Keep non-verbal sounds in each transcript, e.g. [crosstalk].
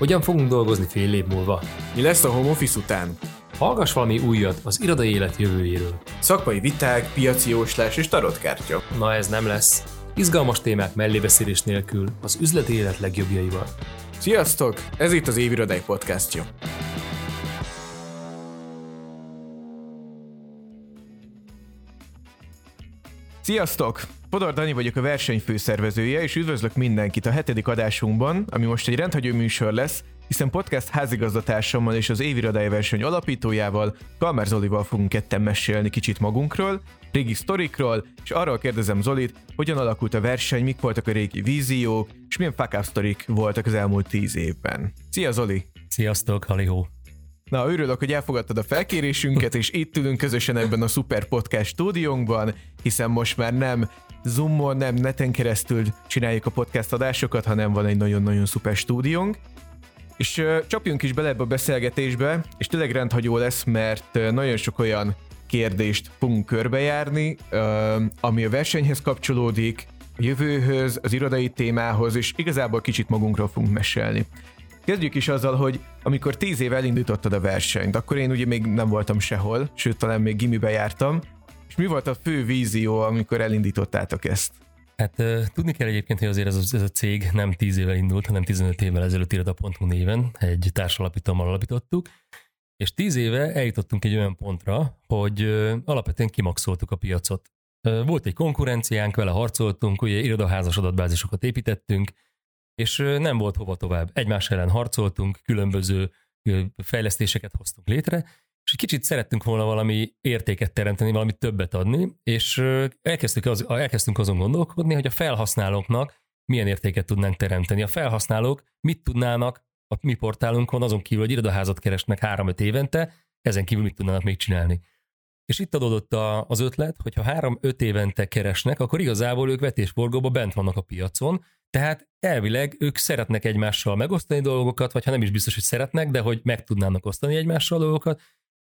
Hogyan fogunk dolgozni fél év múlva? Mi lesz a home office után? Hallgass valami újat az irodai élet jövőjéről. Szakmai viták, piaci jóslás és tarotkártya. Na ez nem lesz. Izgalmas témák mellébeszélés nélkül az üzleti élet legjobbjaival. Sziasztok! Ez itt az Évirodai podcastja. Sziasztok! Podor Dani vagyok a verseny főszervezője, és üdvözlök mindenkit a hetedik adásunkban, ami most egy rendhagyó műsor lesz, hiszen podcast házigazdatársammal és az évirodály verseny alapítójával, Kalmer Zolival fogunk ketten mesélni kicsit magunkról, régi sztorikról, és arról kérdezem Zolit, hogyan alakult a verseny, mik voltak a régi víziók, és milyen fuck sztorik voltak az elmúlt tíz évben. Szia Zoli! Sziasztok, halihó! Na, örülök, hogy elfogadtad a felkérésünket, és itt ülünk közösen ebben a Super Podcast stúdiónkban, hiszen most már nem Zoomon, nem neten keresztül csináljuk a podcast adásokat, hanem van egy nagyon-nagyon szuper stúdiónk. És csapjunk is bele ebbe a beszélgetésbe, és tényleg rendhagyó lesz, mert nagyon sok olyan kérdést fogunk körbejárni, ami a versenyhez kapcsolódik, a jövőhöz, az irodai témához, és igazából kicsit magunkról fogunk mesélni. Kezdjük is azzal, hogy amikor tíz év elindítottad a versenyt, akkor én ugye még nem voltam sehol, sőt talán még gimibe jártam, és mi volt a fő vízió, amikor elindítottátok ezt? Hát tudni kell egyébként, hogy azért ez a, ez a cég nem 10 évvel indult, hanem 15 évvel ezelőtt irada.hu néven, egy társalapítómmal alapítottuk, és 10 éve eljutottunk egy olyan pontra, hogy alapvetően kimaxoltuk a piacot. Volt egy konkurenciánk, vele harcoltunk, ugye irodaházas adatbázisokat építettünk, és nem volt hova tovább. Egymás ellen harcoltunk, különböző fejlesztéseket hoztunk létre, és egy kicsit szerettünk volna valami értéket teremteni, valami többet adni, és elkezdtük az, elkezdtünk azon gondolkodni, hogy a felhasználóknak milyen értéket tudnánk teremteni. A felhasználók mit tudnának a mi portálunkon, azon kívül, hogy irodaházat keresnek három-öt évente, ezen kívül mit tudnának még csinálni. És itt adódott az ötlet, hogy ha három-öt évente keresnek, akkor igazából ők vetésforgóban bent vannak a piacon, tehát elvileg ők szeretnek egymással megosztani dolgokat, vagy ha nem is biztos, hogy szeretnek, de hogy meg tudnának osztani egymással dolgokat,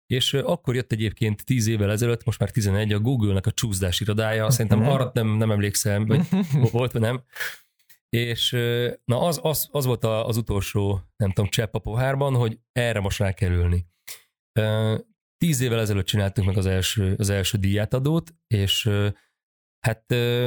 és akkor jött egyébként 10 évvel ezelőtt, most már 11, a Google-nek a csúszdás irodája, szerintem mhm. arra nem, nem emlékszem, vagy [laughs] volt, vagy nem. És na az, az, az volt az utolsó, nem tudom, csepp a pohárban, hogy erre most rá kell ülni. Tíz évvel ezelőtt csináltuk meg az első, az első díjátadót, és hát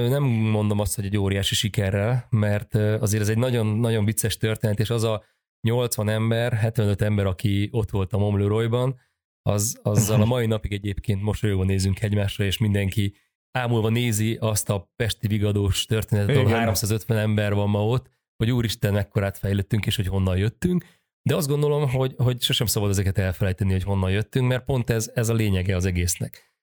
nem mondom azt, hogy egy óriási sikerrel, mert azért ez egy nagyon-nagyon vicces történet, és az a 80 ember, 75 ember, aki ott volt a Momlőrojban, az, azzal a mai napig egyébként mosolyogva nézünk egymásra, és mindenki ámulva nézi azt a pesti vigadós történetet, ahol 350 ember van ma ott, hogy úristen, mekkorát fejlődtünk, és hogy honnan jöttünk. De azt gondolom, hogy, hogy sosem szabad ezeket elfelejteni, hogy honnan jöttünk, mert pont ez, ez a lényege az egésznek.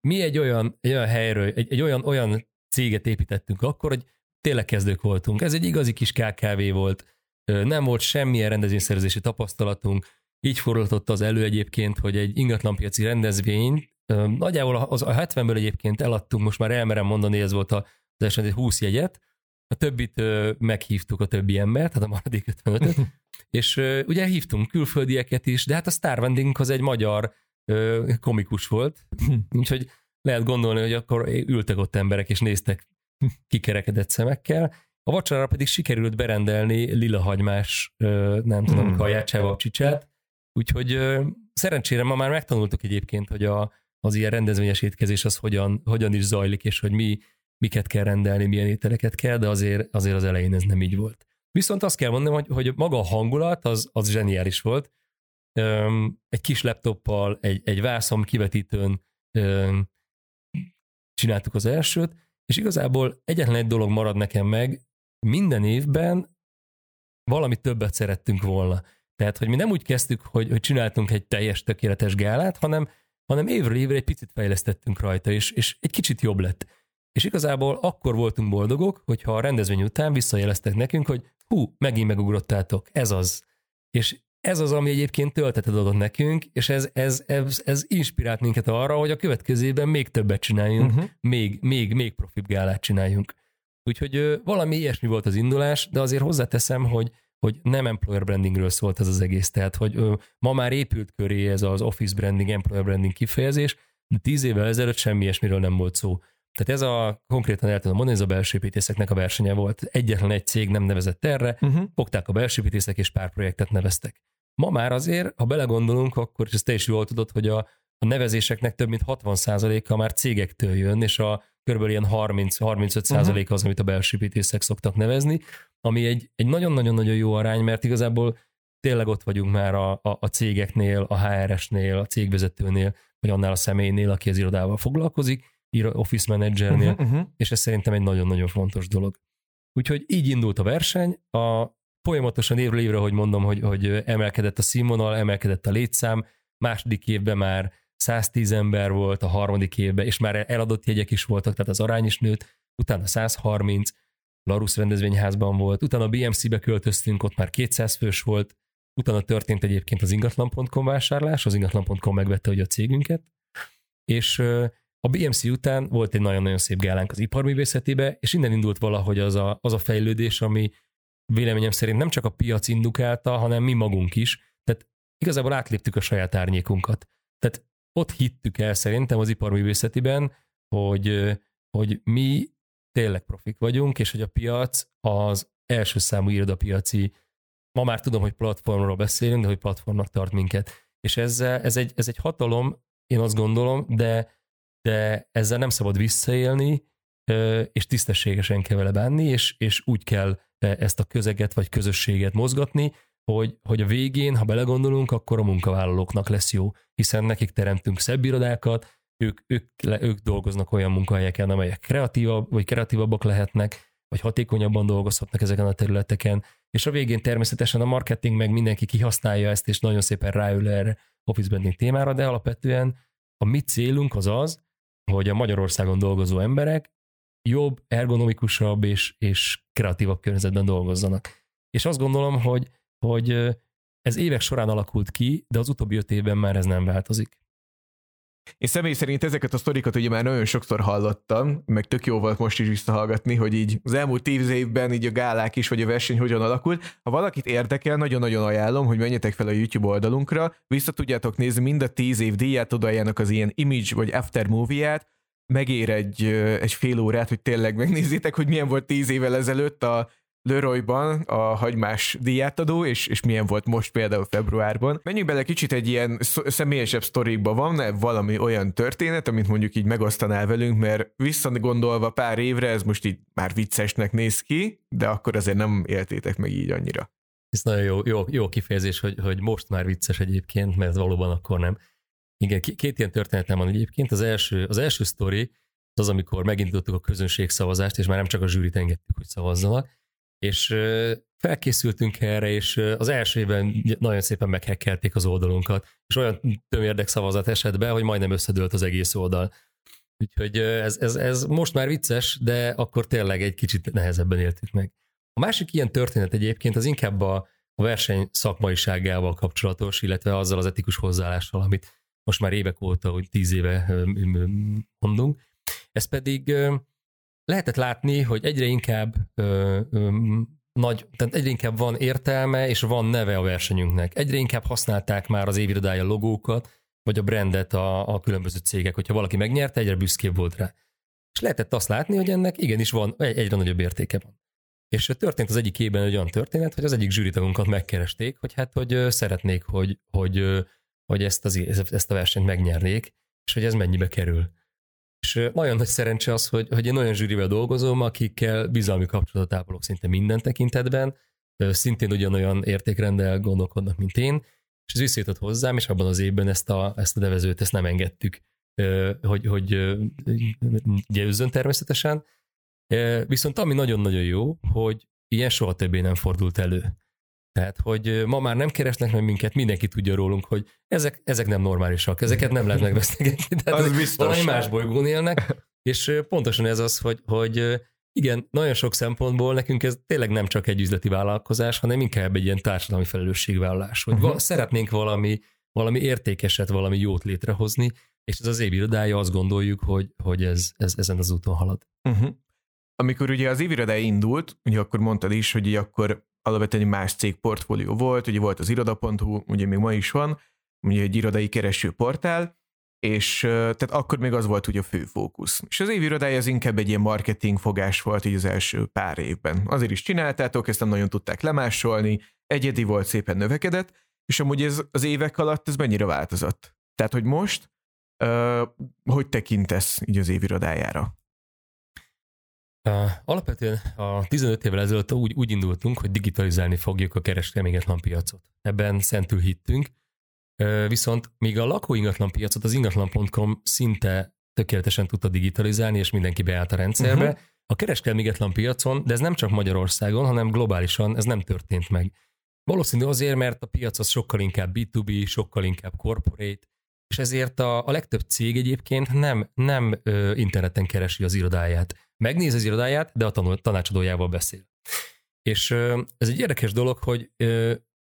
Mi egy olyan, egy olyan helyről, egy, egy olyan, olyan céget építettünk akkor, hogy tényleg kezdők voltunk. Ez egy igazi kis KKV volt, nem volt semmilyen rendezvényszerzési tapasztalatunk, így fordultott az elő egyébként, hogy egy ingatlanpiaci rendezvény, nagyjából az a 70-ből egyébként eladtunk, most már elmerem mondani, ez volt az eset 20 jegyet, a többit meghívtuk a többi embert, tehát a maradék 55 [laughs] és ugye hívtunk külföldieket is, de hát a sztár az egy magyar komikus volt, [laughs] úgyhogy lehet gondolni, hogy akkor ültek ott emberek, és néztek kikerekedett szemekkel. A vacsorára pedig sikerült berendelni lilahagymás, nem tudom, hmm. kaját, csevapcsicsát, Úgyhogy szerencsére ma már megtanultuk egyébként, hogy a, az ilyen rendezvényes étkezés az hogyan, hogyan is zajlik, és hogy mi, miket kell rendelni, milyen ételeket kell, de azért, azért az elején ez nem így volt. Viszont azt kell mondanom, hogy, hogy maga a hangulat az, az zseniális volt. Egy kis laptoppal, egy, egy vászom kivetítőn csináltuk az elsőt, és igazából egyetlen egy dolog marad nekem meg, minden évben valami többet szerettünk volna. Tehát, hogy mi nem úgy kezdtük, hogy, hogy csináltunk egy teljes tökéletes gálát, hanem, hanem évről évre egy picit fejlesztettünk rajta, és, és egy kicsit jobb lett. És igazából akkor voltunk boldogok, hogyha a rendezvény után visszajeleztek nekünk, hogy hú, megint megugrottátok, ez az. És ez az, ami egyébként töltetet adott nekünk, és ez, ez, ez, ez inspirált minket arra, hogy a következőben még többet csináljunk, uh-huh. még, még, még profibb gálát csináljunk. Úgyhogy valami ilyesmi volt az indulás, de azért hozzáteszem, hogy hogy nem employer brandingről szólt ez az egész, tehát hogy ö, ma már épült köré ez az office branding, employer branding kifejezés, de tíz évvel ezelőtt semmi ilyesmiről nem volt szó. Tehát ez a konkrétan el tudom mondani, ez a belsőépítészeknek a versenye volt. Egyetlen egy cég nem nevezett erre, uh-huh. fogták a belsőépítészek és pár projektet neveztek. Ma már azért, ha belegondolunk, akkor, és ezt te is jól tudod, hogy a, a nevezéseknek több mint 60%-a már cégektől jön, és a körülbelül ilyen 30-35% uh-huh. az, amit a belsőépítészek szoktak nevezni, ami egy, egy nagyon-nagyon-nagyon jó arány, mert igazából tényleg ott vagyunk már a, a, a cégeknél, a HRS-nél, a cégvezetőnél, vagy annál a személynél, aki az irodával foglalkozik, office managernél, uh-huh, uh-huh. és ez szerintem egy nagyon-nagyon fontos dolog. Úgyhogy így indult a verseny, a folyamatosan évről évre, hogy mondom, hogy, hogy emelkedett a színvonal, emelkedett a létszám, második évben már 110 ember volt, a harmadik évben, és már eladott jegyek is voltak, tehát az arány is nőtt, utána 130, Larus rendezvényházban volt, utána a BMC-be költöztünk, ott már 200 fős volt, utána történt egyébként az ingatlan.com vásárlás, az ingatlan.com megvette ugye a cégünket, és a BMC után volt egy nagyon-nagyon szép gálánk az iparművészetébe, és innen indult valahogy az a, az a fejlődés, ami véleményem szerint nem csak a piac indukálta, hanem mi magunk is. Tehát igazából átléptük a saját árnyékunkat. Tehát ott hittük el szerintem az iparművészetiben, hogy, hogy mi tényleg profik vagyunk, és hogy a piac az első számú irodapiaci, ma már tudom, hogy platformról beszélünk, de hogy platformnak tart minket. És ez, ez, egy, ez egy hatalom, én azt gondolom, de, de ezzel nem szabad visszaélni, és tisztességesen kell vele bánni, és, és úgy kell ezt a közeget vagy közösséget mozgatni, hogy, hogy a végén, ha belegondolunk, akkor a munkavállalóknak lesz jó, hiszen nekik teremtünk szebb irodákat, ők, ők, ők dolgoznak olyan munkahelyeken, amelyek kreatívabb, vagy kreatívabbak lehetnek, vagy hatékonyabban dolgozhatnak ezeken a területeken, és a végén természetesen a marketing meg mindenki kihasználja ezt, és nagyon szépen ráül erre office branding témára, de alapvetően a mi célunk az az, hogy a Magyarországon dolgozó emberek jobb, ergonomikusabb és, és kreatívabb környezetben dolgozzanak. És azt gondolom, hogy, hogy ez évek során alakult ki, de az utóbbi öt évben már ez nem változik. Én személy szerint ezeket a sztorikat ugye már nagyon sokszor hallottam, meg tök jó volt most is visszahallgatni, hogy így az elmúlt tíz évben így a gálák is, vagy a verseny hogyan alakult. Ha valakit érdekel, nagyon-nagyon ajánlom, hogy menjetek fel a YouTube oldalunkra, vissza tudjátok nézni mind a tíz év díját odajának az ilyen image vagy after movie-ját, megér egy, egy fél órát, hogy tényleg megnézzétek, hogy milyen volt tíz évvel ezelőtt a Leroyban a hagymás díjátadó, és, és milyen volt most például februárban. Menjünk bele kicsit egy ilyen személyesebb sztorikba. Van-e valami olyan történet, amit mondjuk így megosztanál velünk, mert visszagondolva pár évre ez most így már viccesnek néz ki, de akkor azért nem éltétek meg így annyira. Ez nagyon jó, jó, jó kifejezés, hogy, hogy most már vicces egyébként, mert valóban akkor nem. Igen, két ilyen történetem van egyébként. Az első, az első sztori az, amikor megindítottuk a közönségszavazást, és már nem csak a zsűrit engedtük, hogy szavazzanak, és felkészültünk erre, és az első évben nagyon szépen meghekkelték az oldalunkat, és olyan tömérdek szavazat esett be, hogy majdnem összedőlt az egész oldal. Úgyhogy ez, ez, ez most már vicces, de akkor tényleg egy kicsit nehezebben éltük meg. A másik ilyen történet egyébként az inkább a, a verseny szakmaiságával kapcsolatos, illetve azzal az etikus hozzáállással, amit most már évek óta, hogy tíz éve mondunk. Ez pedig lehetett látni, hogy egyre inkább ö, ö, nagy, tehát egyre inkább van értelme és van neve a versenyünknek. Egyre inkább használták már az évirodája logókat, vagy a brandet a, a különböző cégek. Hogyha valaki megnyerte, egyre büszkébb volt rá. És lehetett azt látni, hogy ennek igenis van, egy, egyre nagyobb értéke van. És történt az egyik évben egy olyan történet, hogy az egyik zsűritagunkat megkeresték, hogy hát, hogy szeretnék, hogy, hogy, hogy ezt, az, ezt a versenyt megnyernék, és hogy ez mennyibe kerül. És nagyon nagy szerencse az, hogy, hogy én olyan zsűrivel dolgozom, akikkel bizalmi kapcsolatot ápolok szinte minden tekintetben, szintén ugyanolyan értékrendel gondolkodnak, mint én, és ez visszajutott hozzám, és abban az évben ezt a, ezt a nevezőt ezt nem engedtük, hogy, hogy győzzön természetesen. Viszont ami nagyon-nagyon jó, hogy ilyen soha többé nem fordult elő. Tehát, hogy ma már nem keresnek meg minket, mindenki tudja rólunk, hogy ezek, ezek nem normálisak, ezeket nem lehet megvesztegetni. Tehát az biztos. Valami más bolygón élnek, és pontosan ez az, hogy, hogy igen, nagyon sok szempontból nekünk ez tényleg nem csak egy üzleti vállalkozás, hanem inkább egy ilyen társadalmi felelősségvállalás, hogy uh-huh. szeretnénk valami, valami értékeset, valami jót létrehozni, és ez az év irodája, azt gondoljuk, hogy, hogy ez, ez ezen az úton halad. Uh-huh. Amikor ugye az évirodája indult, ugye akkor mondtad is, hogy akkor alapvetően egy más cég portfólió volt, ugye volt az iroda.hu, ugye még ma is van, ugye egy irodai kereső portál, és tehát akkor még az volt ugye a fő fókusz. És az évirodája az inkább egy ilyen marketing fogás volt így az első pár évben. Azért is csináltátok, ezt nem nagyon tudták lemásolni, egyedi volt, szépen növekedett, és amúgy ez az évek alatt ez mennyire változott? Tehát, hogy most uh, hogy tekintesz így az évirodájára? Alapvetően a 15 évvel ezelőtt úgy, úgy indultunk, hogy digitalizálni fogjuk a kereskedelmi piacot. Ebben szentül hittünk, viszont még a lakó ingatlan piacot az ingatlan.com szinte tökéletesen tudta digitalizálni, és mindenki beállt a rendszerbe. Uh-huh. A kereskedelmi piacon, de ez nem csak Magyarországon, hanem globálisan ez nem történt meg. Valószínű azért, mert a piac az sokkal inkább B2B, sokkal inkább corporate, és ezért a, a legtöbb cég egyébként nem, nem ö, interneten keresi az irodáját. Megnéz az irodáját, de a tanul, tanácsadójával beszél. És ez egy érdekes dolog, hogy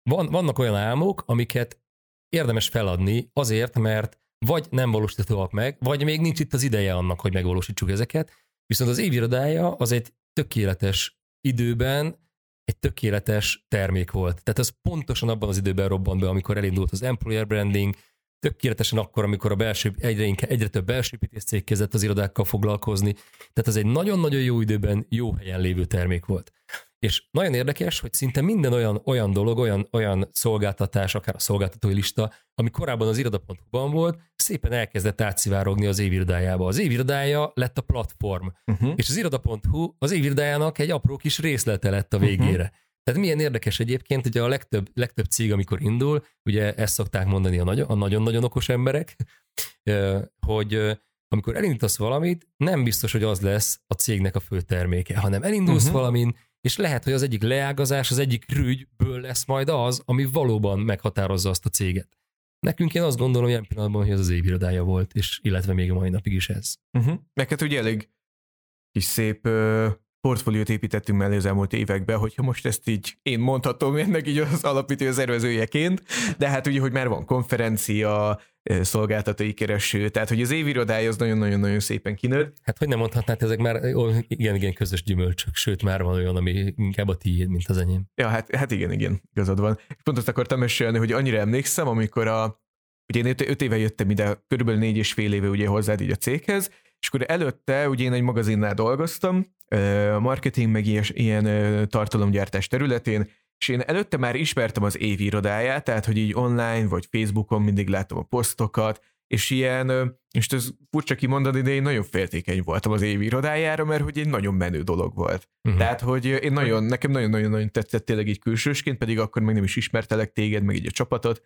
van, vannak olyan álmok, amiket érdemes feladni azért, mert vagy nem valósíthatóak meg, vagy még nincs itt az ideje annak, hogy megvalósítsuk ezeket. Viszont az évirodája az egy tökéletes időben egy tökéletes termék volt. Tehát ez pontosan abban az időben robbant be, amikor elindult az employer branding, tökéletesen akkor, amikor a belső, egyre, inkább, egyre több belső cég kezdett az irodákkal foglalkozni. Tehát ez egy nagyon-nagyon jó időben jó helyen lévő termék volt. És nagyon érdekes, hogy szinte minden olyan, olyan dolog, olyan, olyan szolgáltatás, akár a szolgáltatói lista, ami korábban az iroda.hu-ban volt, szépen elkezdett átszivárogni az évirodájába. Az évirodája lett a platform, uh-huh. és az iroda.hu az évirodájának egy apró kis részlete lett a végére. Uh-huh. Tehát milyen érdekes egyébként, hogy a legtöbb, legtöbb cég, amikor indul, ugye ezt szokták mondani a, nagyon, a nagyon-nagyon okos emberek, [laughs] hogy amikor elindítasz valamit, nem biztos, hogy az lesz a cégnek a fő terméke, hanem elindulsz uh-huh. valamin, és lehet, hogy az egyik leágazás, az egyik rügyből lesz majd az, ami valóban meghatározza azt a céget. Nekünk én azt gondolom ilyen pillanatban, hogy ez az évirodája volt, és illetve még a mai napig is ez. Uh-huh. Neked ugye elég kis szép uh, portfóliót építettünk mellé az elmúlt években, hogyha most ezt így én mondhatom ennek így az alapítő szervezőjeként, de hát ugye, hogy már van konferencia, szolgáltatói kereső, tehát hogy az évirodája az nagyon-nagyon-nagyon szépen kinőtt. Hát hogy nem mondhatnád, ezek már igen, igen közös gyümölcsök, sőt már van olyan, ami inkább a tiéd, mint az enyém. Ja, hát, hát igen, igen, igazad van. Pont azt akartam mesélni, hogy annyira emlékszem, amikor a, ugye én öt, öt éve jöttem ide, körülbelül négy és fél éve ugye hozzád így a céghez, és akkor előtte ugye én egy magazinnál dolgoztam, marketing meg ilyen, ilyen tartalomgyártás területén, és én előtte már ismertem az év irodáját, tehát hogy így online vagy Facebookon mindig látom a posztokat, és ilyen, és ez furcsa kimondani, de én nagyon féltékeny voltam az év irodájára, mert hogy egy nagyon menő dolog volt. Uh-huh. Tehát, hogy én nagyon, nekem nagyon-nagyon-nagyon tetszett tényleg így külsősként, pedig akkor még nem is ismertelek téged, meg így a csapatot,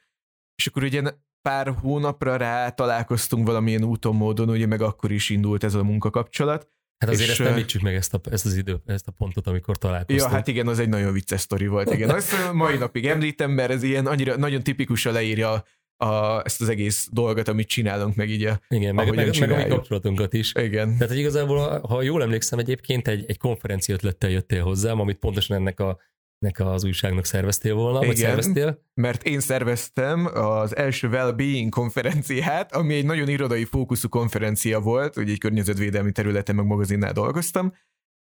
és akkor ugye pár hónapra rá találkoztunk valamilyen úton, módon, ugye meg akkor is indult ez a munkakapcsolat, Hát azért és, ezt említsük meg ezt a, ezt az idő, ezt a pontot, amikor találkoztunk. Ja, hát igen, az egy nagyon vicces sztori volt, igen. Azt mai napig említem, mert ez ilyen annyira, nagyon tipikusan leírja a, ezt az egész dolgot, amit csinálunk, meg így a, Igen, meg, meg, meg a mi kapcsolatunkat is. Igen. Tehát, hogy igazából, ha jól emlékszem egyébként, egy, egy konferencia ötlettel jöttél hozzám, amit pontosan ennek a nek az újságnak szerveztél volna, Igen, vagy szerveztél? mert én szerveztem az első Well-Being konferenciát, ami egy nagyon irodai fókuszú konferencia volt, ugye egy környezetvédelmi területen meg magazinnál dolgoztam,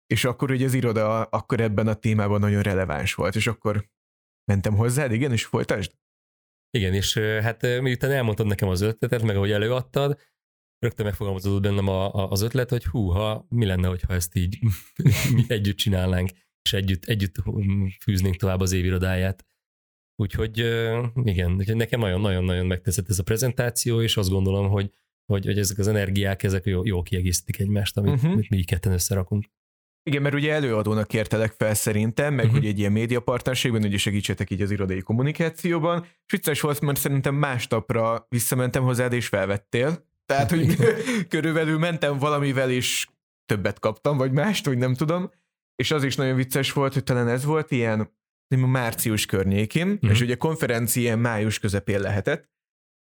és akkor ugye az iroda akkor ebben a témában nagyon releváns volt, és akkor mentem hozzád, igen, és folytasd? Igen, és hát miután elmondtad nekem az ötletet, meg ahogy előadtad, rögtön megfogalmazódott bennem a, a, az ötlet, hogy hú, ha mi lenne, hogyha ezt így mi [laughs] együtt csinálnánk és együtt, együtt fűznénk tovább az évirodáját. Úgyhogy igen, nekem nagyon-nagyon-nagyon megtetszett ez a prezentáció, és azt gondolom, hogy, hogy, hogy ezek az energiák, ezek jó, jó kiegészítik egymást, amit, uh-huh. amit mi ketten összerakunk. Igen, mert ugye előadónak kértelek fel szerintem, meg uh-huh. ugye egy ilyen médiapartnerségben, ugye segítsetek így az irodai kommunikációban, és vicces volt, mert szerintem másnapra visszamentem hozzád, és felvettél. Tehát, hogy [laughs] körülbelül mentem valamivel, és többet kaptam, vagy mást, hogy nem tudom és az is nagyon vicces volt, hogy talán ez volt ilyen március környékén, uh-huh. és ugye konferencia ilyen május közepén lehetett,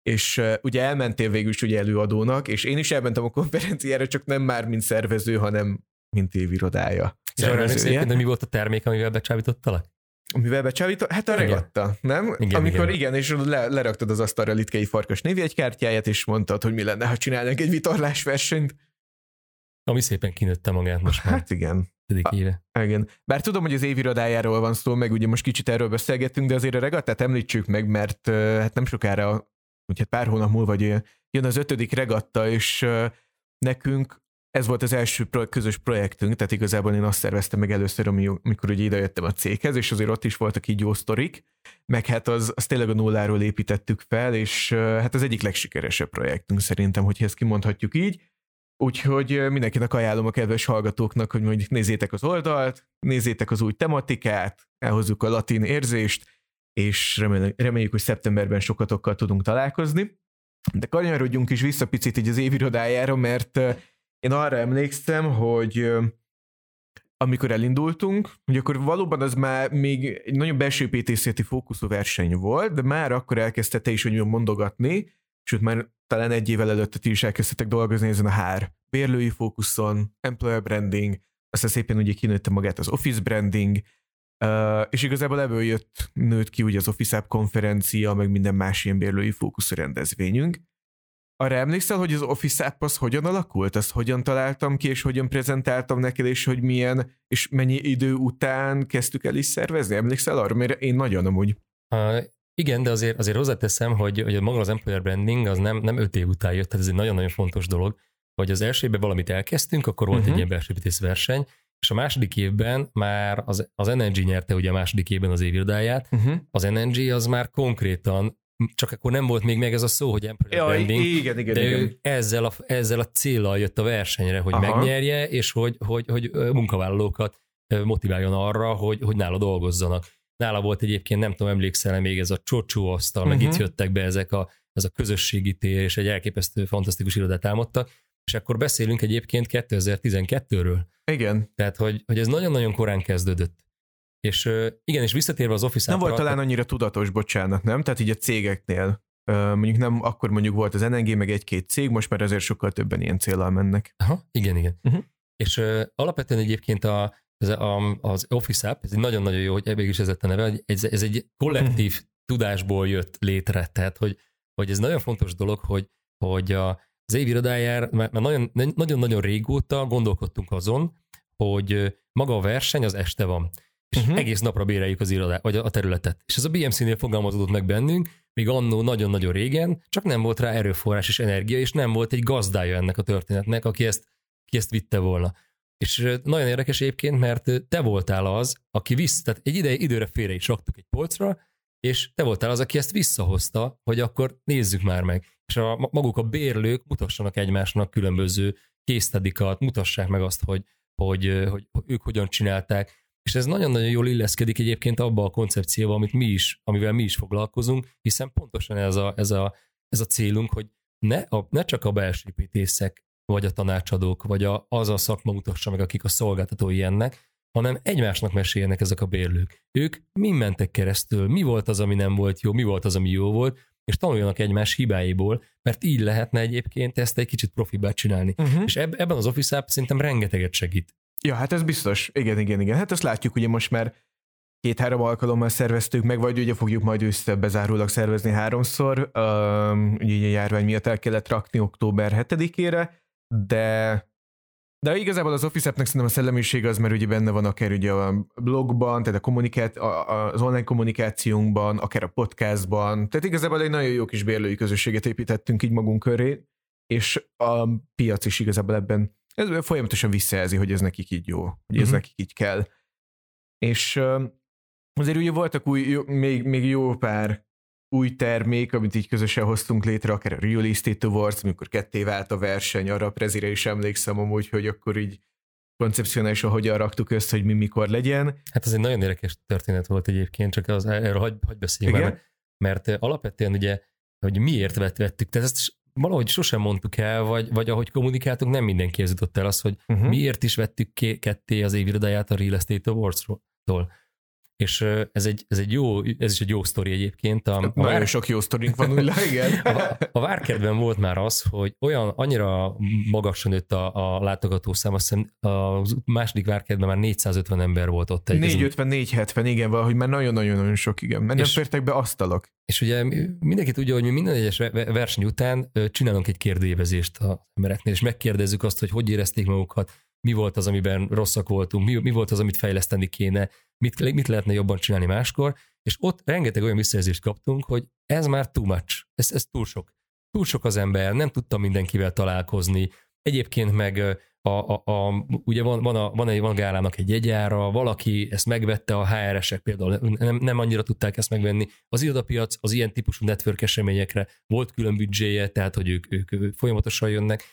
és uh, ugye elmentél végül is ugye előadónak, és én is elmentem a konferenciára, csak nem már mint szervező, hanem mint évirodája. Arra emlékszel, mi volt a termék, amivel becsábítottalak? Amivel becsábított? Hát a regatta, nem? Igen, Amikor igen, igen és le, leraktad az asztalra Litkei Farkas névjegykártyáját, és mondtad, hogy mi lenne, ha csinálnánk egy vitorlásversenyt. Ami szépen kinőtte magát most már. Hát igen. Éve. Igen. Bár tudom, hogy az évirodájáról van szó, meg ugye most kicsit erről beszélgettünk, de azért a regattát említsük meg, mert hát nem sokára, úgyhogy pár hónap múlva vagy jön az ötödik regatta, és nekünk ez volt az első pro- közös projektünk, tehát igazából én azt szerveztem meg először, amikor ugye idejöttem a céghez, és azért ott is voltak így jó sztorik, meg hát az, az tényleg a nulláról építettük fel, és hát az egyik legsikeresebb projektünk szerintem, hogy ezt kimondhatjuk így. Úgyhogy mindenkinek ajánlom a kedves hallgatóknak, hogy mondjuk nézzétek az oldalt, nézzétek az új tematikát, elhozzuk a latin érzést, és reméljük, hogy szeptemberben sokatokkal tudunk találkozni. De kanyarodjunk is vissza picit így az évirodájára, mert én arra emlékszem, hogy amikor elindultunk, hogy akkor valóban az már még egy nagyon belső építészeti fókuszú verseny volt, de már akkor elkezdte te is hogy mondogatni, sőt már talán egy évvel előtt ti is elkezdtetek dolgozni ezen a hár bérlői fókuszon, employer branding, aztán szépen ugye kinőtte magát az office branding, és igazából ebből jött, nőtt ki ugye az Office App konferencia, meg minden más ilyen bérlői fókuszú rendezvényünk. Arra emlékszel, hogy az Office App az hogyan alakult? Azt hogyan találtam ki, és hogyan prezentáltam neked, és hogy milyen, és mennyi idő után kezdtük el is szervezni? Emlékszel arra? Mert én nagyon amúgy. Igen, de azért, azért hozzáteszem, hogy, hogy maga az employer branding az nem, nem öt év után jött, tehát ez egy nagyon-nagyon fontos dolog, hogy az első évben valamit elkezdtünk, akkor volt uh-huh. egy mhm. ilyen belső verseny, és a második évben már az, az NNG nyerte ugye a második évben az évirodáját, uh-huh. az NNG az már konkrétan csak akkor nem volt még meg ez a szó, hogy employer ja, branding, igen, igen, de igen. ő ezzel a, ezzel a célral jött a versenyre, hogy Aha. megnyerje, és hogy, hogy, hogy munkavállalókat motiváljon arra, hogy, hogy nála dolgozzanak. Nála volt egyébként, nem tudom, emlékszel még ez a csocsó asztal, uh-huh. meg itt mhm. jöttek be ezek a, ez a közösségi tér, és egy elképesztő, fantasztikus irodát álmodtak, és akkor beszélünk egyébként 2012-ről. Igen. Tehát, hogy, hogy ez nagyon-nagyon korán kezdődött. És igen, és visszatérve az office Nem volt talán annyira tudatos, bocsánat, nem? Tehát így a cégeknél, mondjuk nem, akkor mondjuk volt az NNG, meg egy-két cég, most már azért sokkal többen ilyen célral mennek. Aha, igen, igen. Uh-huh. És alapvetően egyébként a, ez a, az Office App, ez nagyon-nagyon jó, hogy ebből is ez a neve, ez, ez egy kollektív uh-huh. tudásból jött létre, tehát hogy, hogy ez nagyon fontos dolog, hogy, hogy a, az évirodájár, mert nagyon, nagyon-nagyon régóta gondolkodtunk azon, hogy maga a verseny az este van és uh-huh. egész napra béreljük az irodát, vagy a területet. És ez a BMC-nél fogalmazódott meg bennünk, még annó nagyon-nagyon régen, csak nem volt rá erőforrás és energia, és nem volt egy gazdája ennek a történetnek, aki ezt, aki ezt vitte volna. És nagyon érdekes egyébként, mert te voltál az, aki visz, tehát egy ide, időre félre is raktuk egy polcra, és te voltál az, aki ezt visszahozta, hogy akkor nézzük már meg. És a, maguk a bérlők mutassanak egymásnak különböző késztedikat, mutassák meg azt, hogy, hogy, hogy ők hogyan csinálták. És ez nagyon-nagyon jól illeszkedik egyébként abba a koncepcióba, amit mi is, amivel mi is foglalkozunk, hiszen pontosan ez a, ez a, ez a célunk, hogy ne, a, ne csak a belső építészek, vagy a tanácsadók, vagy a, az a szakma mutassa meg, akik a szolgáltatói ennek, hanem egymásnak meséljenek ezek a bérlők. Ők mi mentek keresztül, mi volt az, ami nem volt jó, mi volt az, ami jó volt, és tanuljanak egymás hibáiból, mert így lehetne egyébként ezt egy kicsit profibá csinálni. Uh-huh. És eb- ebben az Office App szerintem rengeteget segít. Ja, hát ez biztos. Igen, igen, igen. Hát ezt látjuk, ugye most már két-három alkalommal szerveztük meg, vagy ugye fogjuk majd össze bezárólag szervezni háromszor. Um, ugye a járvány miatt el kellett rakni október 7-ére, de de igazából az Office App-nek szerintem a szellemiség az, mert ugye benne van akár ugye a blogban, tehát a kommunikát, az online kommunikációnkban, akár a podcastban, tehát igazából egy nagyon jó kis bérlői közösséget építettünk így magunk köré, és a piac is igazából ebben ez folyamatosan visszajelzi, hogy ez nekik így jó, hogy ez uh-huh. nekik így kell. És azért ugye voltak új, jó, még, még jó pár új termék, amit így közösen hoztunk létre, akár a Real Estate Awards, amikor ketté vált a verseny, arra a prezire is emlékszem amúgy, hogy akkor így koncepcionálisan hogyan raktuk össze, hogy mi mikor legyen. Hát ez egy nagyon érdekes történet volt egyébként, csak az, erről hagy, hagy beszéljünk mert, mert alapvetően ugye, hogy miért vett, vettük, tehát ezt valahogy sosem mondtuk el, vagy, vagy ahogy kommunikáltunk, nem mindenki jutott el az, hogy uh-huh. miért is vettük ketté az évirodáját a Real Estate Awards-tól. És ez egy, ez egy jó, ez is egy jó sztori egyébként. A, a Nagyon vár... sok jó sztorink van, úgy igen. [laughs] A, a Várkertben volt már az, hogy olyan, annyira magasan nőtt a, a látogatószám, azt hiszem a második Várkertben már 450 ember volt ott. 450-470, igen, valahogy már nagyon-nagyon sok, igen. Mert nem fértek be asztalok. És ugye mindenki tudja, hogy mi minden egyes verseny után csinálunk egy kérdévezést az embereknél, és megkérdezzük azt, hogy hogy érezték magukat, mi volt az, amiben rosszak voltunk, mi, mi volt az, amit fejleszteni kéne, mit, mit lehetne jobban csinálni máskor, és ott rengeteg olyan visszajelzést kaptunk, hogy ez már too much, ez, ez túl sok. túl sok az ember, nem tudtam mindenkivel találkozni, egyébként meg a, a, a, ugye van, van, a, van, egy, van gálának egy jegyára, valaki ezt megvette, a HR-esek például nem, nem annyira tudták ezt megvenni. Az irodapiac az ilyen típusú network eseményekre volt külön büdzséje, tehát hogy ők, ők, folyamatosan jönnek,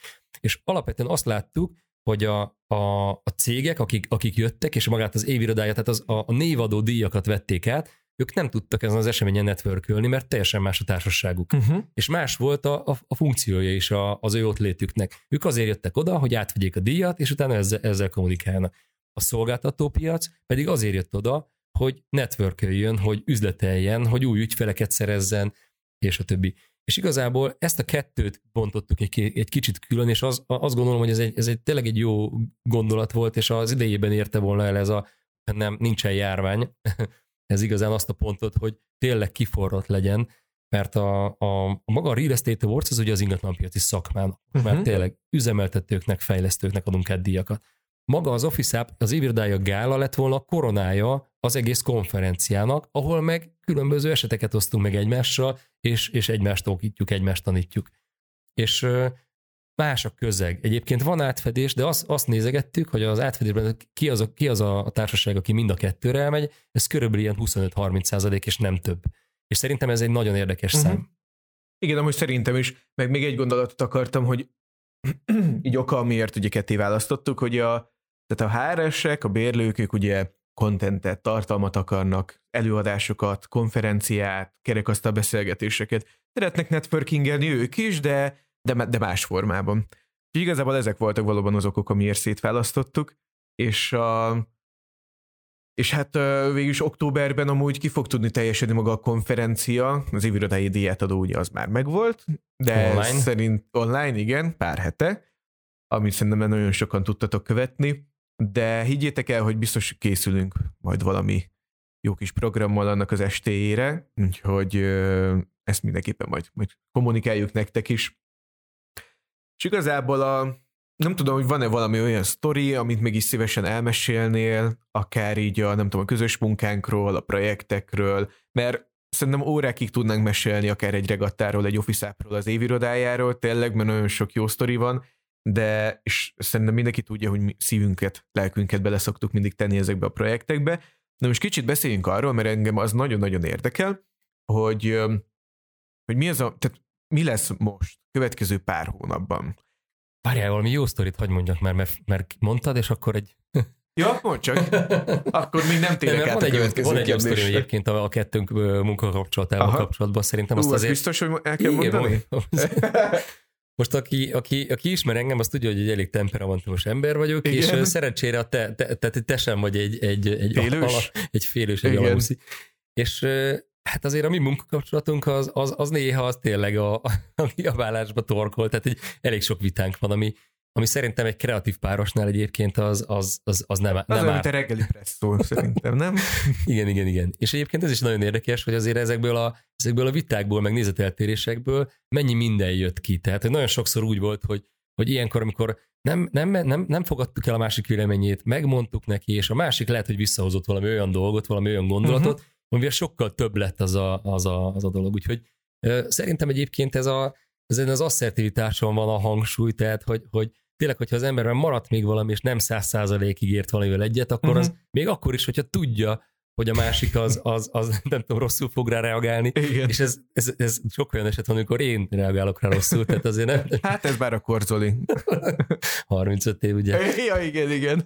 és alapvetően azt láttuk, hogy a, a, a cégek, akik, akik jöttek, és magát az évirodája, tehát az, a, a névadó díjakat vették át, ők nem tudtak ezen az eseményen networkölni, mert teljesen más a társaságuk. Uh-huh. És más volt a, a, a funkciója is a, az ő ott létüknek. Ők azért jöttek oda, hogy átvegyék a díjat, és utána ezzel, ezzel kommunikálnak. A szolgáltató piac pedig azért jött oda, hogy networköljön, hogy üzleteljen, hogy új ügyfeleket szerezzen, és a többi. És igazából ezt a kettőt bontottuk egy, egy kicsit külön, és az, azt gondolom, hogy ez egy, ez egy tényleg egy jó gondolat volt, és az idejében érte volna el ez a nem, nincsen járvány, [laughs] ez igazán azt a pontot, hogy tényleg kiforrott legyen, mert a, a, a maga a Real Estate Awards az ugye az ingatlanpiaci szakmán, uh-huh. mert tényleg üzemeltetőknek, fejlesztőknek adunk díjakat. Maga az Office App, az évirdája gála lett volna a koronája az egész konferenciának, ahol meg különböző eseteket osztunk meg egymással, és, és egymást okítjuk, egymást tanítjuk. És más a közeg. Egyébként van átfedés, de azt, azt nézegettük, hogy az átfedésben ki az, a, ki az a társaság, aki mind a kettőre elmegy, ez körülbelül ilyen 25-30 százalék, és nem több. És szerintem ez egy nagyon érdekes uh-huh. szám. Igen, amúgy szerintem is, meg még egy gondolatot akartam, hogy [clears throat] így oka, miért ugye ketté választottuk, hogy a, tehát a HR-esek, a bérlők, ők ugye kontentet, tartalmat akarnak, előadásokat, konferenciát, kerekasztal beszélgetéseket. Szeretnek networkingelni ők is, de de, de más formában. Úgyhogy igazából ezek voltak valóban az okok, amiért szétválasztottuk, és a, és hát végülis októberben amúgy ki fog tudni teljesedni maga a konferencia, az évirodai díjátadó ugye az már megvolt, de online. szerint online, igen, pár hete, amit szerintem nagyon sokan tudtatok követni, de higgyétek el, hogy biztos készülünk majd valami jó kis programmal annak az estéjére, úgyhogy ezt mindenképpen majd, majd kommunikáljuk nektek is. És igazából a, nem tudom, hogy van-e valami olyan sztori, amit még is szívesen elmesélnél, akár így a, nem tudom, a közös munkánkról, a projektekről, mert szerintem órákig tudnánk mesélni akár egy regattáról, egy office az évirodájáról, tényleg, mert nagyon sok jó sztori van, de és szerintem mindenki tudja, hogy mi szívünket, lelkünket bele szoktuk mindig tenni ezekbe a projektekbe. De most kicsit beszéljünk arról, mert engem az nagyon-nagyon érdekel, hogy, hogy mi az a, tehát mi lesz most, következő pár hónapban? Várjál, valami jó sztorit hagy mondjak már, mert, mert mondtad, és akkor egy... [laughs] Ja, mondd csak. Akkor még nem térek át van a következő Van egy sztori egyébként a, a kettőnk munkakapcsolatával kapcsolatban, szerintem azt Ú, azért... biztos, hogy el kell Igen, mondani? [laughs] Most aki, aki, aki ismer engem, az tudja, hogy egy elég temperamentumos ember vagyok, Igen. és szerencsére a te, te, te, te sem vagy egy, egy, egy, félős, ala, egy félős, egy alamuszi. És Hát azért a mi munkakapcsolatunk az, az, az néha az tényleg a, a kiabálásba torkol, tehát egy, elég sok vitánk van, ami, ami szerintem egy kreatív párosnál egyébként az, az, az, az nem, nem az árt. reggeli presszó, szerintem, nem? [laughs] igen, igen, igen. És egyébként ez is nagyon érdekes, hogy azért ezekből a, ezekből a vitákból, meg nézeteltérésekből mennyi minden jött ki. Tehát hogy nagyon sokszor úgy volt, hogy, hogy ilyenkor, amikor nem, nem, nem, nem fogadtuk el a másik véleményét, megmondtuk neki, és a másik lehet, hogy visszahozott valami olyan dolgot, valami olyan gondolatot, uh-huh amivel sokkal több lett az a, az a, az a dolog. Úgyhogy szerintem egyébként ez a, ezen az asszertivitáson van a hangsúly, tehát hogy, hogy tényleg, hogyha az emberben maradt még valami, és nem száz százalékig ért valamivel egyet, akkor uh-huh. az még akkor is, hogyha tudja, hogy a másik az, az, az [laughs] nem tudom, rosszul fog rá reagálni. Igen. És ez, ez, ez sok olyan eset van, amikor én reagálok rá rosszul, tehát azért nem... [laughs] Hát ez bár a korzoli. 35 év, ugye? [laughs] Ja, igen, igen.